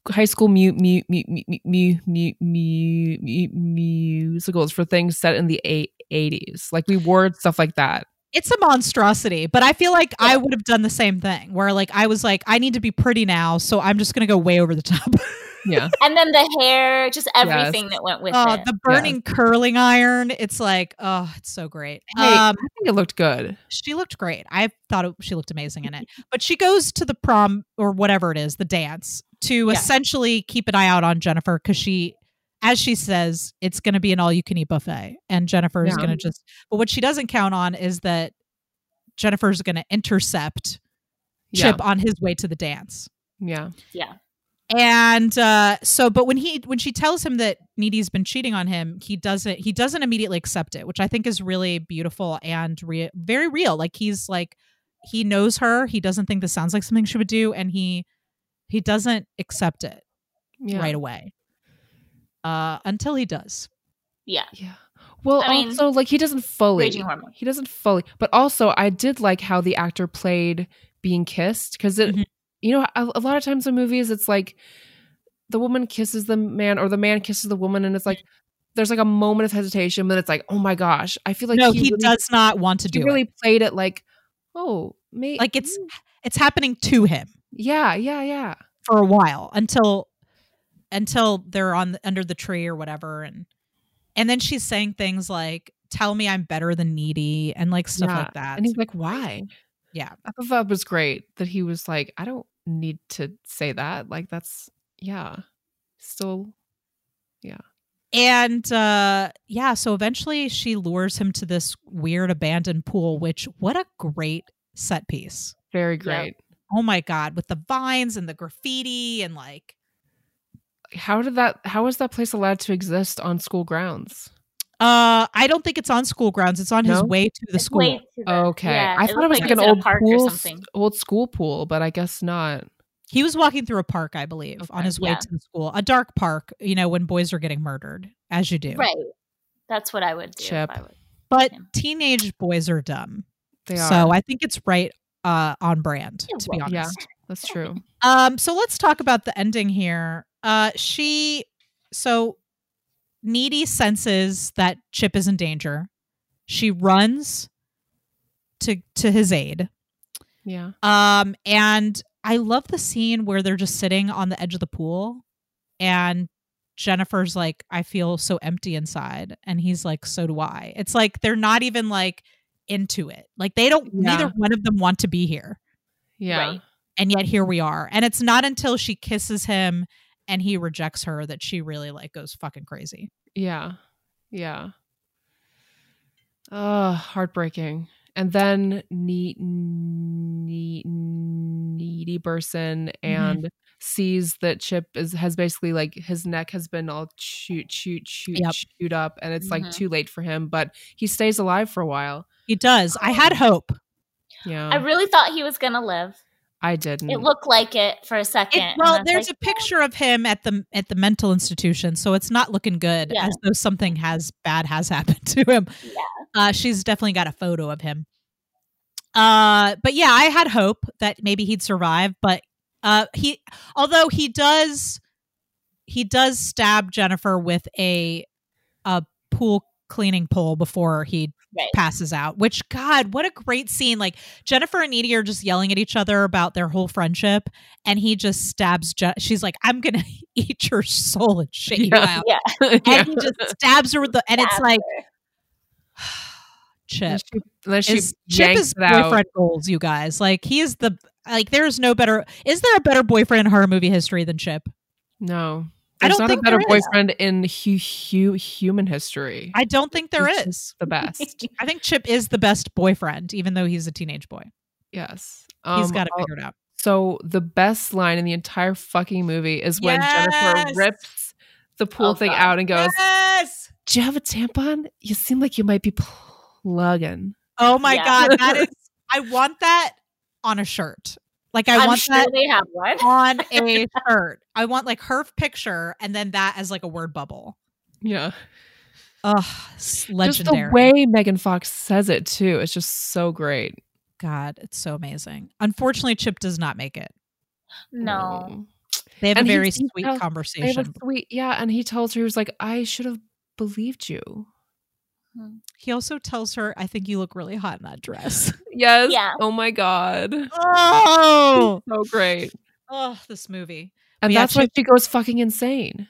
high school mu- mu- mu- mu- mu- mu- mu- mu- musicals for things set in the 80s. Like we wore stuff like that. It's a monstrosity, but I feel like I would have done the same thing where like I was like, I need to be pretty now, so I'm just gonna go way over the top. Yeah. And then the hair, just everything that went with Oh, it. the burning curling iron. It's like, oh, it's so great. Hey, um, I think it looked good. she looked great. I thought it, she looked amazing in it. But she goes to the prom or whatever it is, the dance, to Yeah. essentially keep an eye out on Jennifer because she, as she says, it's going to be an all you can eat buffet. And Jennifer is Yeah. going to just, but what she doesn't count on is that Jennifer's going to intercept Yeah. Chip on his way to the dance. Yeah. yeah. And uh, so, but when he when she tells him that Needy's been cheating on him, he doesn't he doesn't immediately accept it, which I think is really beautiful and re- very real. Like he's like he knows her, he doesn't think this sounds like something she would do, and he he doesn't accept it Yeah. right away uh, until he does. Yeah. Yeah. Well, I mean, also like he doesn't fully. raging hormone. He doesn't fully. But also, I did like how the actor played being kissed because it. Mhm. You know, a, a lot of times in movies, it's like the woman kisses the man or the man kisses the woman, and it's like there's like a moment of hesitation, but it's like, oh my gosh, I feel like no, he, really, does not want to do. He really it. played it like, oh, me, Like it's mm. it's happening to him yeah, yeah, yeah, for a while until until they're on the, under the tree or whatever and and then she's saying things like tell me i'm better than needy and like stuff Yeah. like that And he's like, why? Yeah. I thought that was great that he was like, I don't need to say that. Like, that's, yeah, still, yeah. and uh yeah so eventually she lures him to this weird abandoned pool which what a great set piece very Yeah. great. oh my god with the vines and the graffiti and like How did that, how was that place allowed to exist on school grounds? Uh i don't think it's on school grounds it's on his way to the It's school to the- Okay. yeah, I thought it looked was like, it's an old park pool, or something. old school pool, but I guess not. he was walking through a park i believe on his way Yeah. to the school a dark park you know when boys are getting murdered as you do Right. That's what I would do. if Chip. I would. but Yeah. teenage boys are dumb They are. so i think it's right uh on brand Yeah, to be well, yeah. honest that's true. Um, so let's talk about the ending here. Uh, she, so Needy senses that Chip is in danger. She runs to to his aid. Yeah. Um, and I love the scene where they're just sitting on the edge of the pool, and Jennifer's like, "I feel so empty inside," and he's like, "So do I." It's like they're not even like into it. Like they don't. Yeah. Neither one of them want to be here Yeah. Right. and yet here we are and it's not until she kisses him and he rejects her that she really like goes fucking crazy Yeah. Yeah. Oh, heartbreaking. And then neat, neat, needy bursts in and sees that Chip is has basically like his neck has been all chewed, chewed, chewed, Yep. chewed up, and it's like Mhm. too late for him. But he stays alive for a while. he does i had hope Yeah, I really thought he was gonna live. I didn't. It looked like it for a second. It- well there's like, a picture of him at the at the mental institution so it's not looking good Yeah. as though something has bad has happened to him Yeah. uh she's definitely got a photo of him uh but yeah i had hope that maybe he'd survive but uh he although he does he does stab jennifer with a a pool cleaning pole before he Right. passes out which god what a great scene like jennifer and needy are just yelling at each other about their whole friendship and he just stabs Je- she's like i'm gonna eat your soul and shit you Yeah. out Yeah. and yeah. he just stabs her with the and it's like chip And she, and is chip is it out. boyfriend goals you guys like he is the like there's no better is there a better boyfriend in horror movie history than chip No, I there's don't not a think better there is. boyfriend in hu- hu- human history. i don't think there He's is the best. i think chip is the best boyfriend even though he's a teenage boy yes, he's um, got oh, it I'll- figured out So the best line in the entire fucking movie is when Yes! Jennifer rips the pool Oh, thing God. out and goes, yes "Do you have a tampon? You seem like you might be plugging." oh my Yeah. god that is i want that on a shirt like i I'm want sure that they have one. on a shirt i want like her picture and then that as like a word bubble Yeah, Ugh, s- legendary. just the way Megan Fox says it too. It's just so great. God, it's so amazing. Unfortunately, Chip does not make it. No. They have And a very he sweet tells- They have a conversation. sweet, yeah. And he tells her, he was like, I should have believed you. Mm-hmm. He also tells her, "I think you look really hot in that dress." Yes. Yeah. Oh my God. oh, So great. oh, this movie. And Yeah, that's why she goes fucking insane.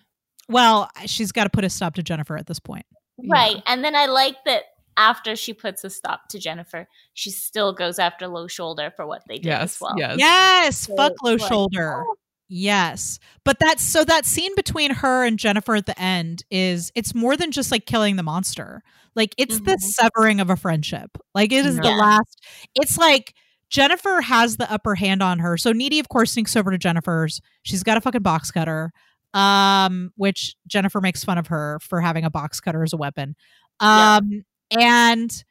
Well, she's got to put a stop to Jennifer at this point. Right. And then I like that after she puts a stop to Jennifer, she still goes after Low Shoulder for what they did Yes. as well. Yes. Yes, So fuck low like, shoulder. oh. Yes. But that's so that scene between her and Jennifer at the end is it's more than just like killing the monster. Like it's the Mhm. severing of a friendship. Like it is the last it's like Jennifer has the upper hand on her. So Needy of course sneaks over to Jennifer's. She's got a fucking box cutter. Um which Jennifer makes fun of her for having a box cutter as a weapon. Yeah. Um and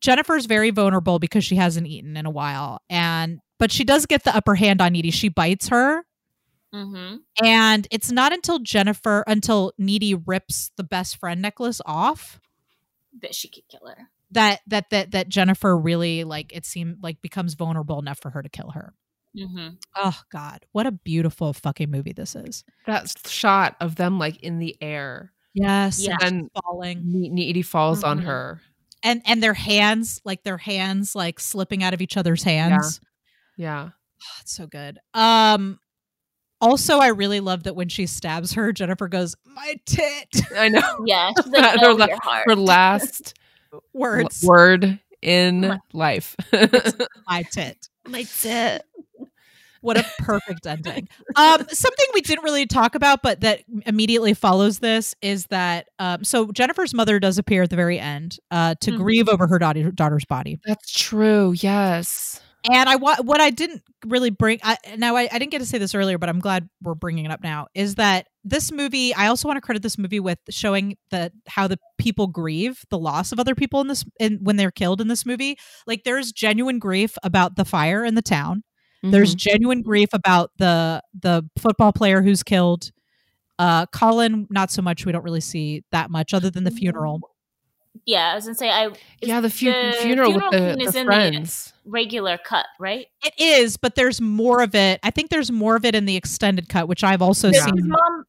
Jennifer's very vulnerable because she hasn't eaten in a while and but she does get the upper hand on Needy. She bites her Mm-hmm. and it's not until Jennifer until Needy rips the best friend necklace off That she could kill her. that that that that Jennifer really like it seemed like becomes vulnerable enough for her to kill her. Mm-hmm. Oh god, what a beautiful fucking movie this is. That shot of them like in the air. Yes, Yeah. and And falling. Ne- Needy falls on Mhm. her. And and their hands like their hands like slipping out of each other's hands. Yeah. Oh, it's so good. Um also I really love that when she stabs her, Jennifer goes, My tit I know. Yeah. She's like, Her oh, la- heart. Her last words. word in My- life. My tit. My tit. What a perfect ending. Um, something we didn't really talk about, but that immediately follows this is that um, so Jennifer's mother does appear at the very end uh, to Mhm. grieve over her daughter, daughter's body. That's true. Yes. And I wa- what I didn't really bring I, now I, I didn't get to say this earlier, but I'm glad we're bringing it up now. Is that this movie? I also want to credit this movie with showing that how the people grieve the loss of other people in this in, when they're killed in this movie. Like there's genuine grief about the fire in the town. There's Mhm. genuine grief about the the football player who's killed. Uh, Colin, not so much. We don't really see that much, other than the funeral. Yeah, I was gonna say I yeah the, fu- the funeral, funeral with scene the, is the in the- regular cut, right? It is, but there's more of it. I think there's more of it in the extended cut, which I've also Does seen. his mom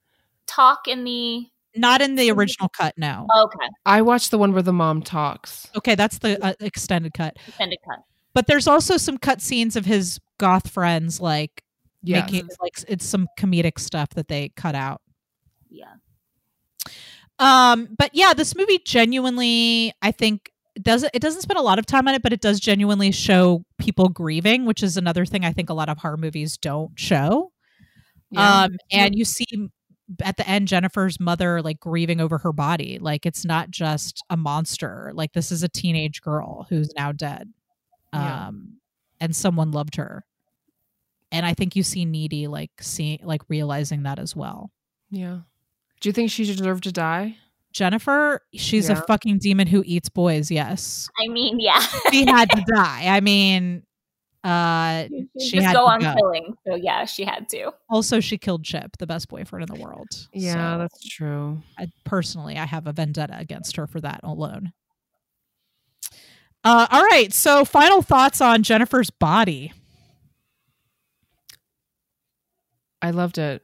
talk in the Not in the original cut. No. okay I watched the one where the mom talks. Okay, that's the uh, extended cut. extended cut? But there's also some cut scenes of his goth friends, like Yes. making like it's some comedic stuff that they cut out. Yeah. Um, but yeah, this movie genuinely, I think, doesn't it doesn't spend a lot of time on it, but it does genuinely show people grieving, which is another thing I think a lot of horror movies don't show. Yeah. Um, and you see at the end Jennifer's mother like grieving over her body. Like it's not just a monster. Like this is a teenage girl who's now dead. Yeah. Um, and someone loved her. And I think you see Needy like seeing like realizing that as well. yeah. Do you think she deserved to die? Jennifer, she's a fucking demon who eats boys. Yes, I mean, yeah. she had to die. I mean, uh, She she just had go to on go. killing. So yeah, she had to. also she killed Chip, the best boyfriend in the world. Yeah, So, that's true. I, personally, I have a vendetta against her for that alone. Uh, all right, so final thoughts on Jennifer's body. I loved it.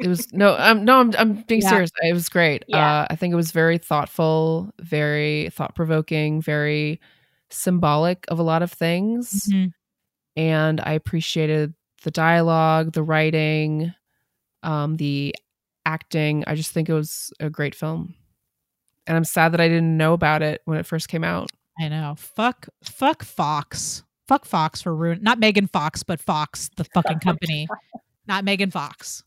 It was no, I'm no, I'm I'm being Yeah. serious. It was great. Yeah. Uh, I think it was very thoughtful, very thought provoking, very symbolic of a lot of things, Mhm. and I appreciated the dialogue, the writing, um, the acting. I just think it was a great film, and I'm sad that I didn't know about it when it first came out. I know. Fuck, fuck Fox. Fuck Fox for ruin. Not Megan Fox, but Fox, the fucking company. Not Megan Fox,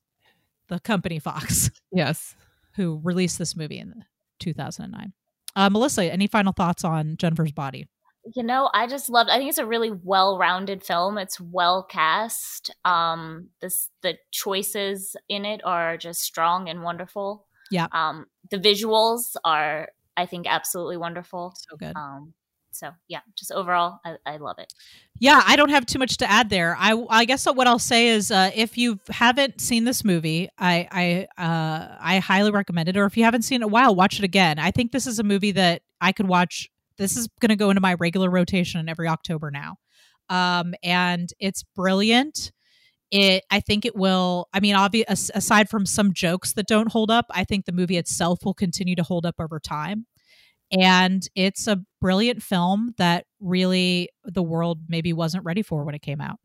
the company Fox, Yes. who released this movie in 2009. Uh, Melissa, any final thoughts on Jennifer's body? You know, I just loved. I think it's a really well-rounded film. It's well cast. Um, this the choices in it are just strong and wonderful. Yeah. Um, the visuals are, I think, absolutely wonderful. So good. Um, so yeah, just overall, I, I love it. Yeah, I don't have too much to add there. I I guess what I'll say is, uh, if you haven't seen this movie, I I uh, I highly recommend it. Or if you haven't seen it a while, watch it again. I think this is a movie that I could watch This is going to go into my regular rotation every October now. Um, and it's brilliant. It, I think it will. I mean, obvious aside from some jokes that don't hold up, I think the movie itself will continue to hold up over time. And it's a brilliant film that really the world maybe wasn't ready for when it came out.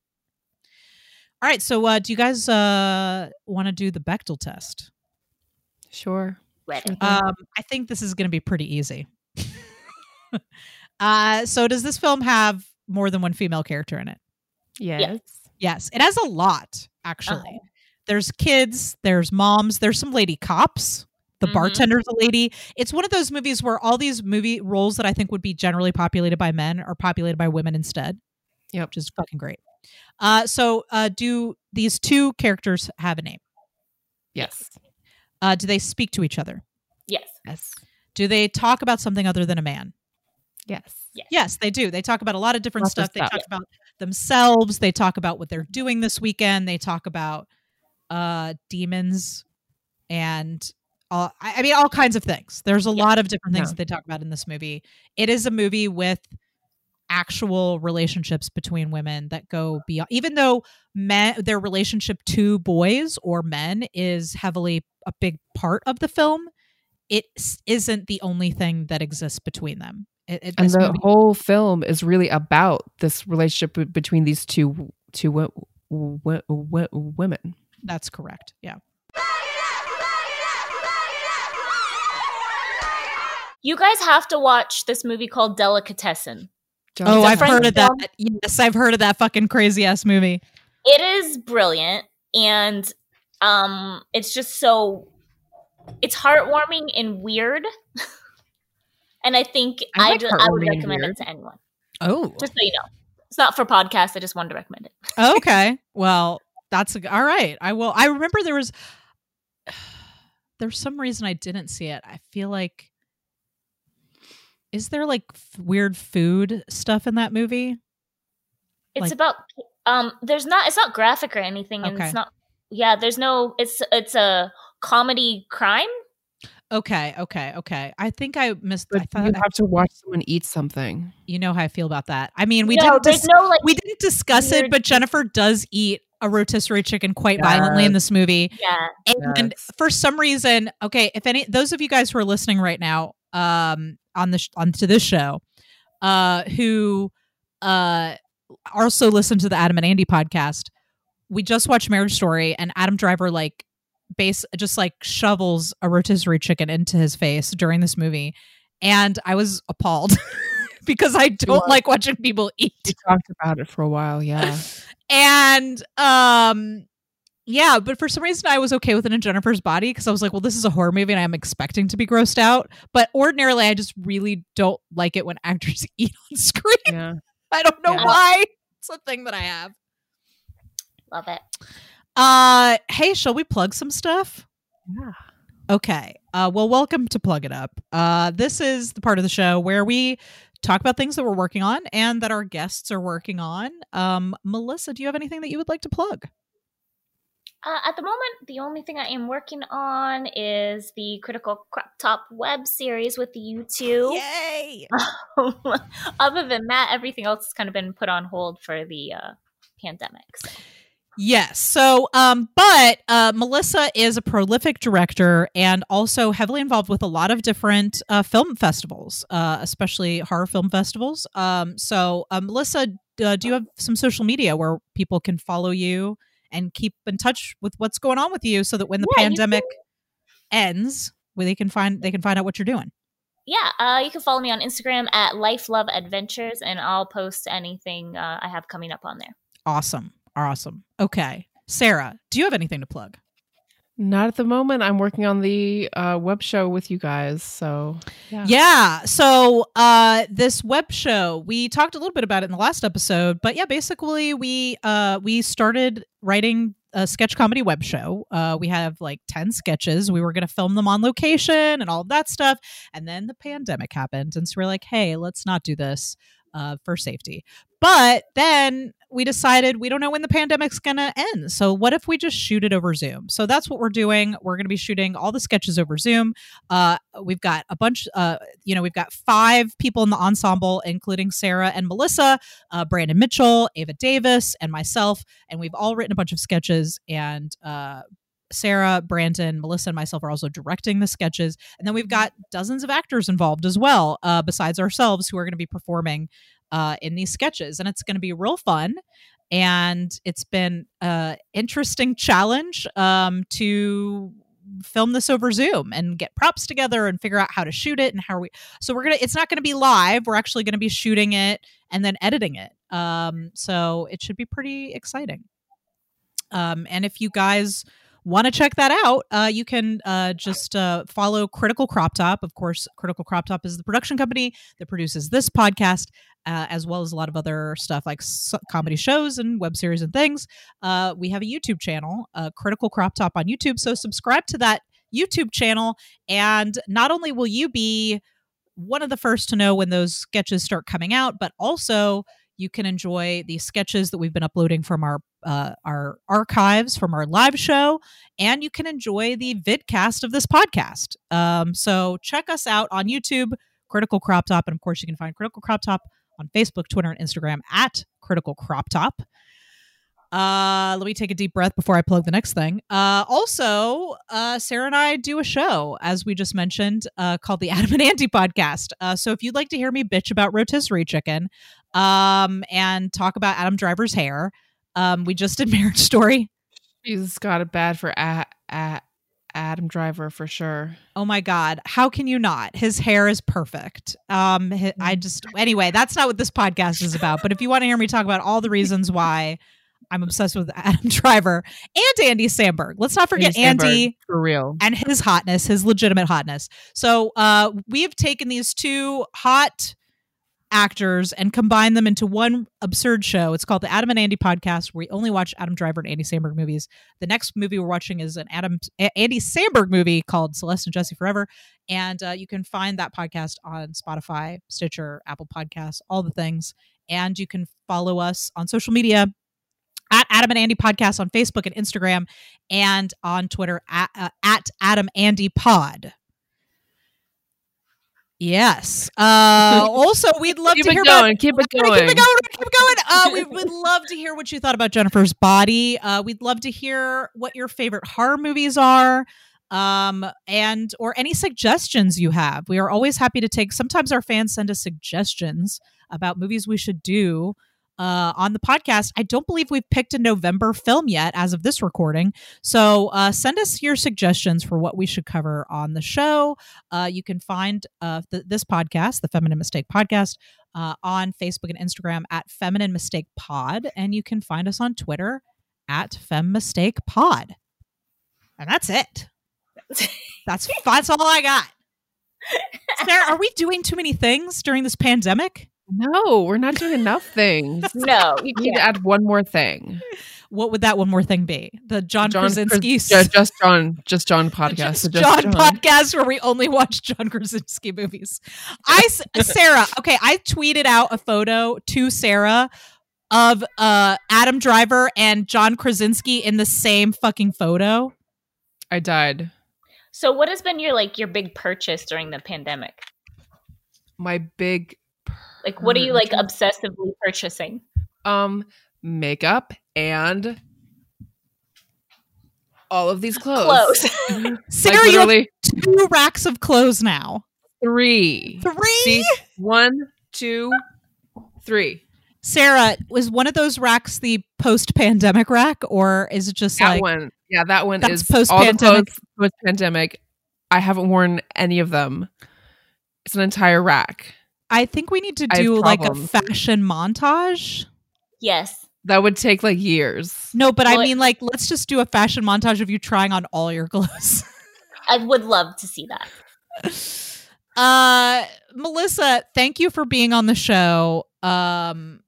All right, so uh, do you guys uh, want to do the Bechdel test? Sure. Ready. Um, I think this is going to be pretty easy. uh, so, does this film have more than one female character in it? Yes. Yes, it has a lot actually. Uh-huh. There's kids, there's moms, there's some lady cops. The Mhm. bartender's a lady. It's one of those movies where all these movie roles that I think would be generally populated by men are populated by women instead. Yep. Which is fucking great. Uh, so, uh, do these two characters have a name? Yes. Uh, do they speak to each other? yes. Yes. Do they talk about something other than a man? Yes. Yes. Yes, they do. They talk about a lot of different Lots of stuff. They stuff. talk about themselves. They talk about what they're doing this weekend. They talk about uh demons and all, I I mean all kinds of things. There's a Yeah. lot of different things Yeah. that they talk about in this movie. It is a movie with actual relationships between women that go beyond even though men their relationship to boys or men is heavily a big part of the film it isn't the only thing that exists between them It- it- And the movie- whole film is really about this relationship between these two two wo- wo- wo- women. That's correct. Yeah. You guys have to watch this movie called Delicatessen. Oh, a I've French heard of that. film. Yes, I've heard of that fucking crazy ass movie. It is brilliant and um it's just so it's heartwarming and weird. and I think I I, like ju- I would recommend weird. it to anyone. Oh, Just so you know. It's not for podcasts. I just wanted to recommend it. okay. Well, that's a, all right. I will. I remember there was there's some reason I didn't see it. I feel like is there like f- weird food stuff in that movie? It's Like- about um there's not it's not graphic or anything and Okay. it's not yeah, there's no it's it's a comedy crime. Okay, okay, okay. I think I missed. I But thought you I- have to watch someone eat something. you know how I feel about that. I mean, we no, didn't there's dis- no like we didn't discuss it, but Jennifer does eat a rotisserie chicken quite violently in this movie. yeah. And Yes. for some reason, okay, if any those of you guys who are listening right now um on the sh- onto this show uh who uh also listened to the Adam and Andy podcast, we just watched Marriage Story and Adam Driver like base just like shovels a rotisserie chicken into his face during this movie and I was appalled because I don't like watching people eat We talked about it for a while. Yeah. and um yeah but for some reason i was okay with it in jennifer's body because i was like well this is a horror movie and i'm expecting to be grossed out but ordinarily i just really don't like it when actors eat on screen yeah. i don't know Yeah. why it's a thing that i have Love it. uh hey shall we plug some stuff Yeah. Okay. Uh, well, welcome to Plug It Up. Uh, this is the part of the show where we talk about things that we're working on and that our guests are working on. Um, Melissa, do you have anything that you would like to plug? Uh, at the moment, the only thing I am working on is the Critical Crop Top web series with you two. Yay! Other than that, everything else has kind of been put on hold for the uh, pandemic. So. Yes. So, um, but uh, Melissa is a prolific director and also heavily involved with a lot of different uh, film festivals, uh, especially horror film festivals. Um, so, uh, Melissa, uh, do you have some social media where people can follow you and keep in touch with what's going on with you, so that when the Yeah, pandemic ends, where they can find they can find out what you're doing? Yeah, uh, you can follow me on Instagram at Life Love Adventures, and I'll post anything uh, I have coming up on there. Awesome. Awesome. Okay, Sarah, do you have anything to plug? Not at the moment. I'm working on the uh, web show with you guys. So yeah. Yeah. So uh this web show, we talked a little bit about it in the last episode, but yeah, basically we uh we started writing a sketch comedy web show. Uh we have like 10 sketches. We were going to film them on location and all of that stuff, and then the pandemic happened and so we're like, "Hey, let's not do this uh for safety." But then we decided we don't know when the pandemic's going to end. So, what if we just shoot it over Zoom? So, that's what we're doing. We're going to be shooting all the sketches over Zoom. Uh, we've got a bunch, uh, you know, we've got five people in the ensemble, including Sarah and Melissa, uh, Brandon Mitchell, Ava Davis, and myself. And we've all written a bunch of sketches. And uh, Sarah, Brandon, Melissa, and myself are also directing the sketches. And then we've got dozens of actors involved as well, uh, besides ourselves, who are going to be performing uh, in these sketches. And it's going to be real fun. And it's been an interesting challenge um, to film this over Zoom and get props together and figure out how to shoot it and how we. So we're gonna. It's not going to be live. We're actually going to be shooting it and then editing it. Um, so it should be pretty exciting. Um, and if you guys want to check that out, uh, you can uh, just uh, follow Critical Crop Top. Of course, Critical Crop Top is the production company that produces this podcast, uh, as well as a lot of other stuff like comedy shows and web series and things. Uh, we have a YouTube channel, uh, Critical Crop Top on YouTube. So subscribe to that YouTube channel, and not only will you be one of the first to know when those sketches start coming out, but also you can enjoy the sketches that we've been uploading from our uh, our archives from our live show, and you can enjoy the vidcast of this podcast. Um, so check us out on YouTube, Critical Crop Top, and of course you can find Critical Crop Top on Facebook, Twitter, and Instagram at Critical Crop Top. Uh, let me take a deep breath before I plug the next thing. Uh, also, uh, Sarah and I do a show, as we just mentioned, uh, called the Adam and Andy podcast. Uh, so if you'd like to hear me bitch about rotisserie chicken, um, and talk about Adam Driver's hair, um, we just did Marriage Story. He's got it bad for a- a- Adam Driver for sure. Oh my God, how can you not? His hair is perfect. Um, I just anyway, that's not what this podcast is about. But if you want to hear me talk about all the reasons why I'm obsessed with Adam Driver and Andy Samberg, let's not forget Andy Andy for real. and his hotness, his legitimate hotness. So uh, we have taken these two hot actors and combine them into one absurd show. It's called the Adam and Andy podcast, where we only watch Adam Driver and Andy Samberg movies. The next movie we're watching is an Adam A- Andy Samberg movie called Celeste and Jesse Forever, and uh, you can find that podcast on Spotify, Stitcher, Apple Podcasts, all the things. And you can follow us on social media at Adam and Andy Podcast on Facebook and Instagram, and on Twitter at, uh, at Adam Andy Pod. Yes. Uh, also, we'd love to hear going. about. keep it going. Keep it going. Keep it going. Uh, we would love to hear what you thought about Jennifer's Body. Uh, we'd love to hear what your favorite horror movies are, um, and or any suggestions you have. We are always happy to take. Sometimes our fans send us suggestions about movies we should do uh, on the podcast. I don't believe we've picked a November film yet as of this recording. So uh, send us your suggestions for what we should cover on the show. Uh, you can find uh, th- this podcast, the Feminine Mistake Podcast, uh, on Facebook and Instagram at Feminine Mistake Pod. And you can find us on Twitter at Fem Mistake Pod. And that's it. That's that's all I got. Sarah, are we doing too many things during this pandemic? No, we're not doing enough things. no, you We need to add one more thing. What would that one more thing be? The John, Krasinski Kras- ju- just John, just John podcast. Just just John, podcast where we only watch John Krasinski movies. I Sarah, okay, I tweeted out a photo to Sarah of uh Adam Driver and John Krasinski in the same fucking photo. I died. So, what has been your like your big purchase during the pandemic? My big Like, what are you like obsessively purchasing? um makeup and all of these clothes. Clothes. Sarah, like you have literally two racks of clothes now. three. Three? See, one, two, three. Sarah, was one of those racks the post-pandemic rack or is it just That like one, yeah, that one That's is post-pandemic. clothes post pandemic. I haven't worn any of them. It's an entire rack. I think we need to do like a fashion montage. yes. That would take like years. No, but I Well, it- mean like let's just do a fashion montage of you trying on all your clothes. I would love to see that. Uh Melissa, thank you for being on the show. Um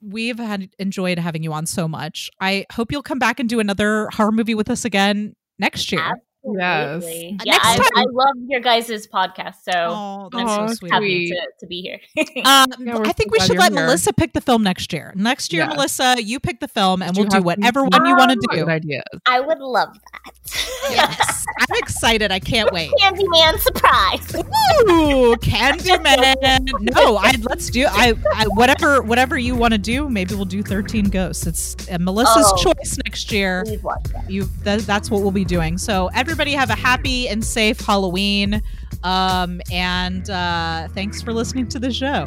we've had enjoyed having you on so much. I hope you'll come back and do another horror movie with us again next year. Yes. Absolutely. Yeah, next I, time- I love your guys' podcast, so Oh, I'm so sweet. happy to, to be here. Um, Yeah, I think so we should let here. Melissa pick the film next year. Next year, Yes. Melissa, you pick the film, and You we'll do whatever one you want to do. Good ideas. I would love that. Yes, I'm excited. I can't wait. Candyman surprise. Ooh, Candyman. No, I let's do. I, I whatever whatever you want to do. Maybe we'll do Thirteen Ghosts. It's uh, Melissa's Oh. choice next year. Please watch that. You that, that's what we'll be doing. So everybody have a happy and safe Halloween. Um, and uh, thanks for listening to the show.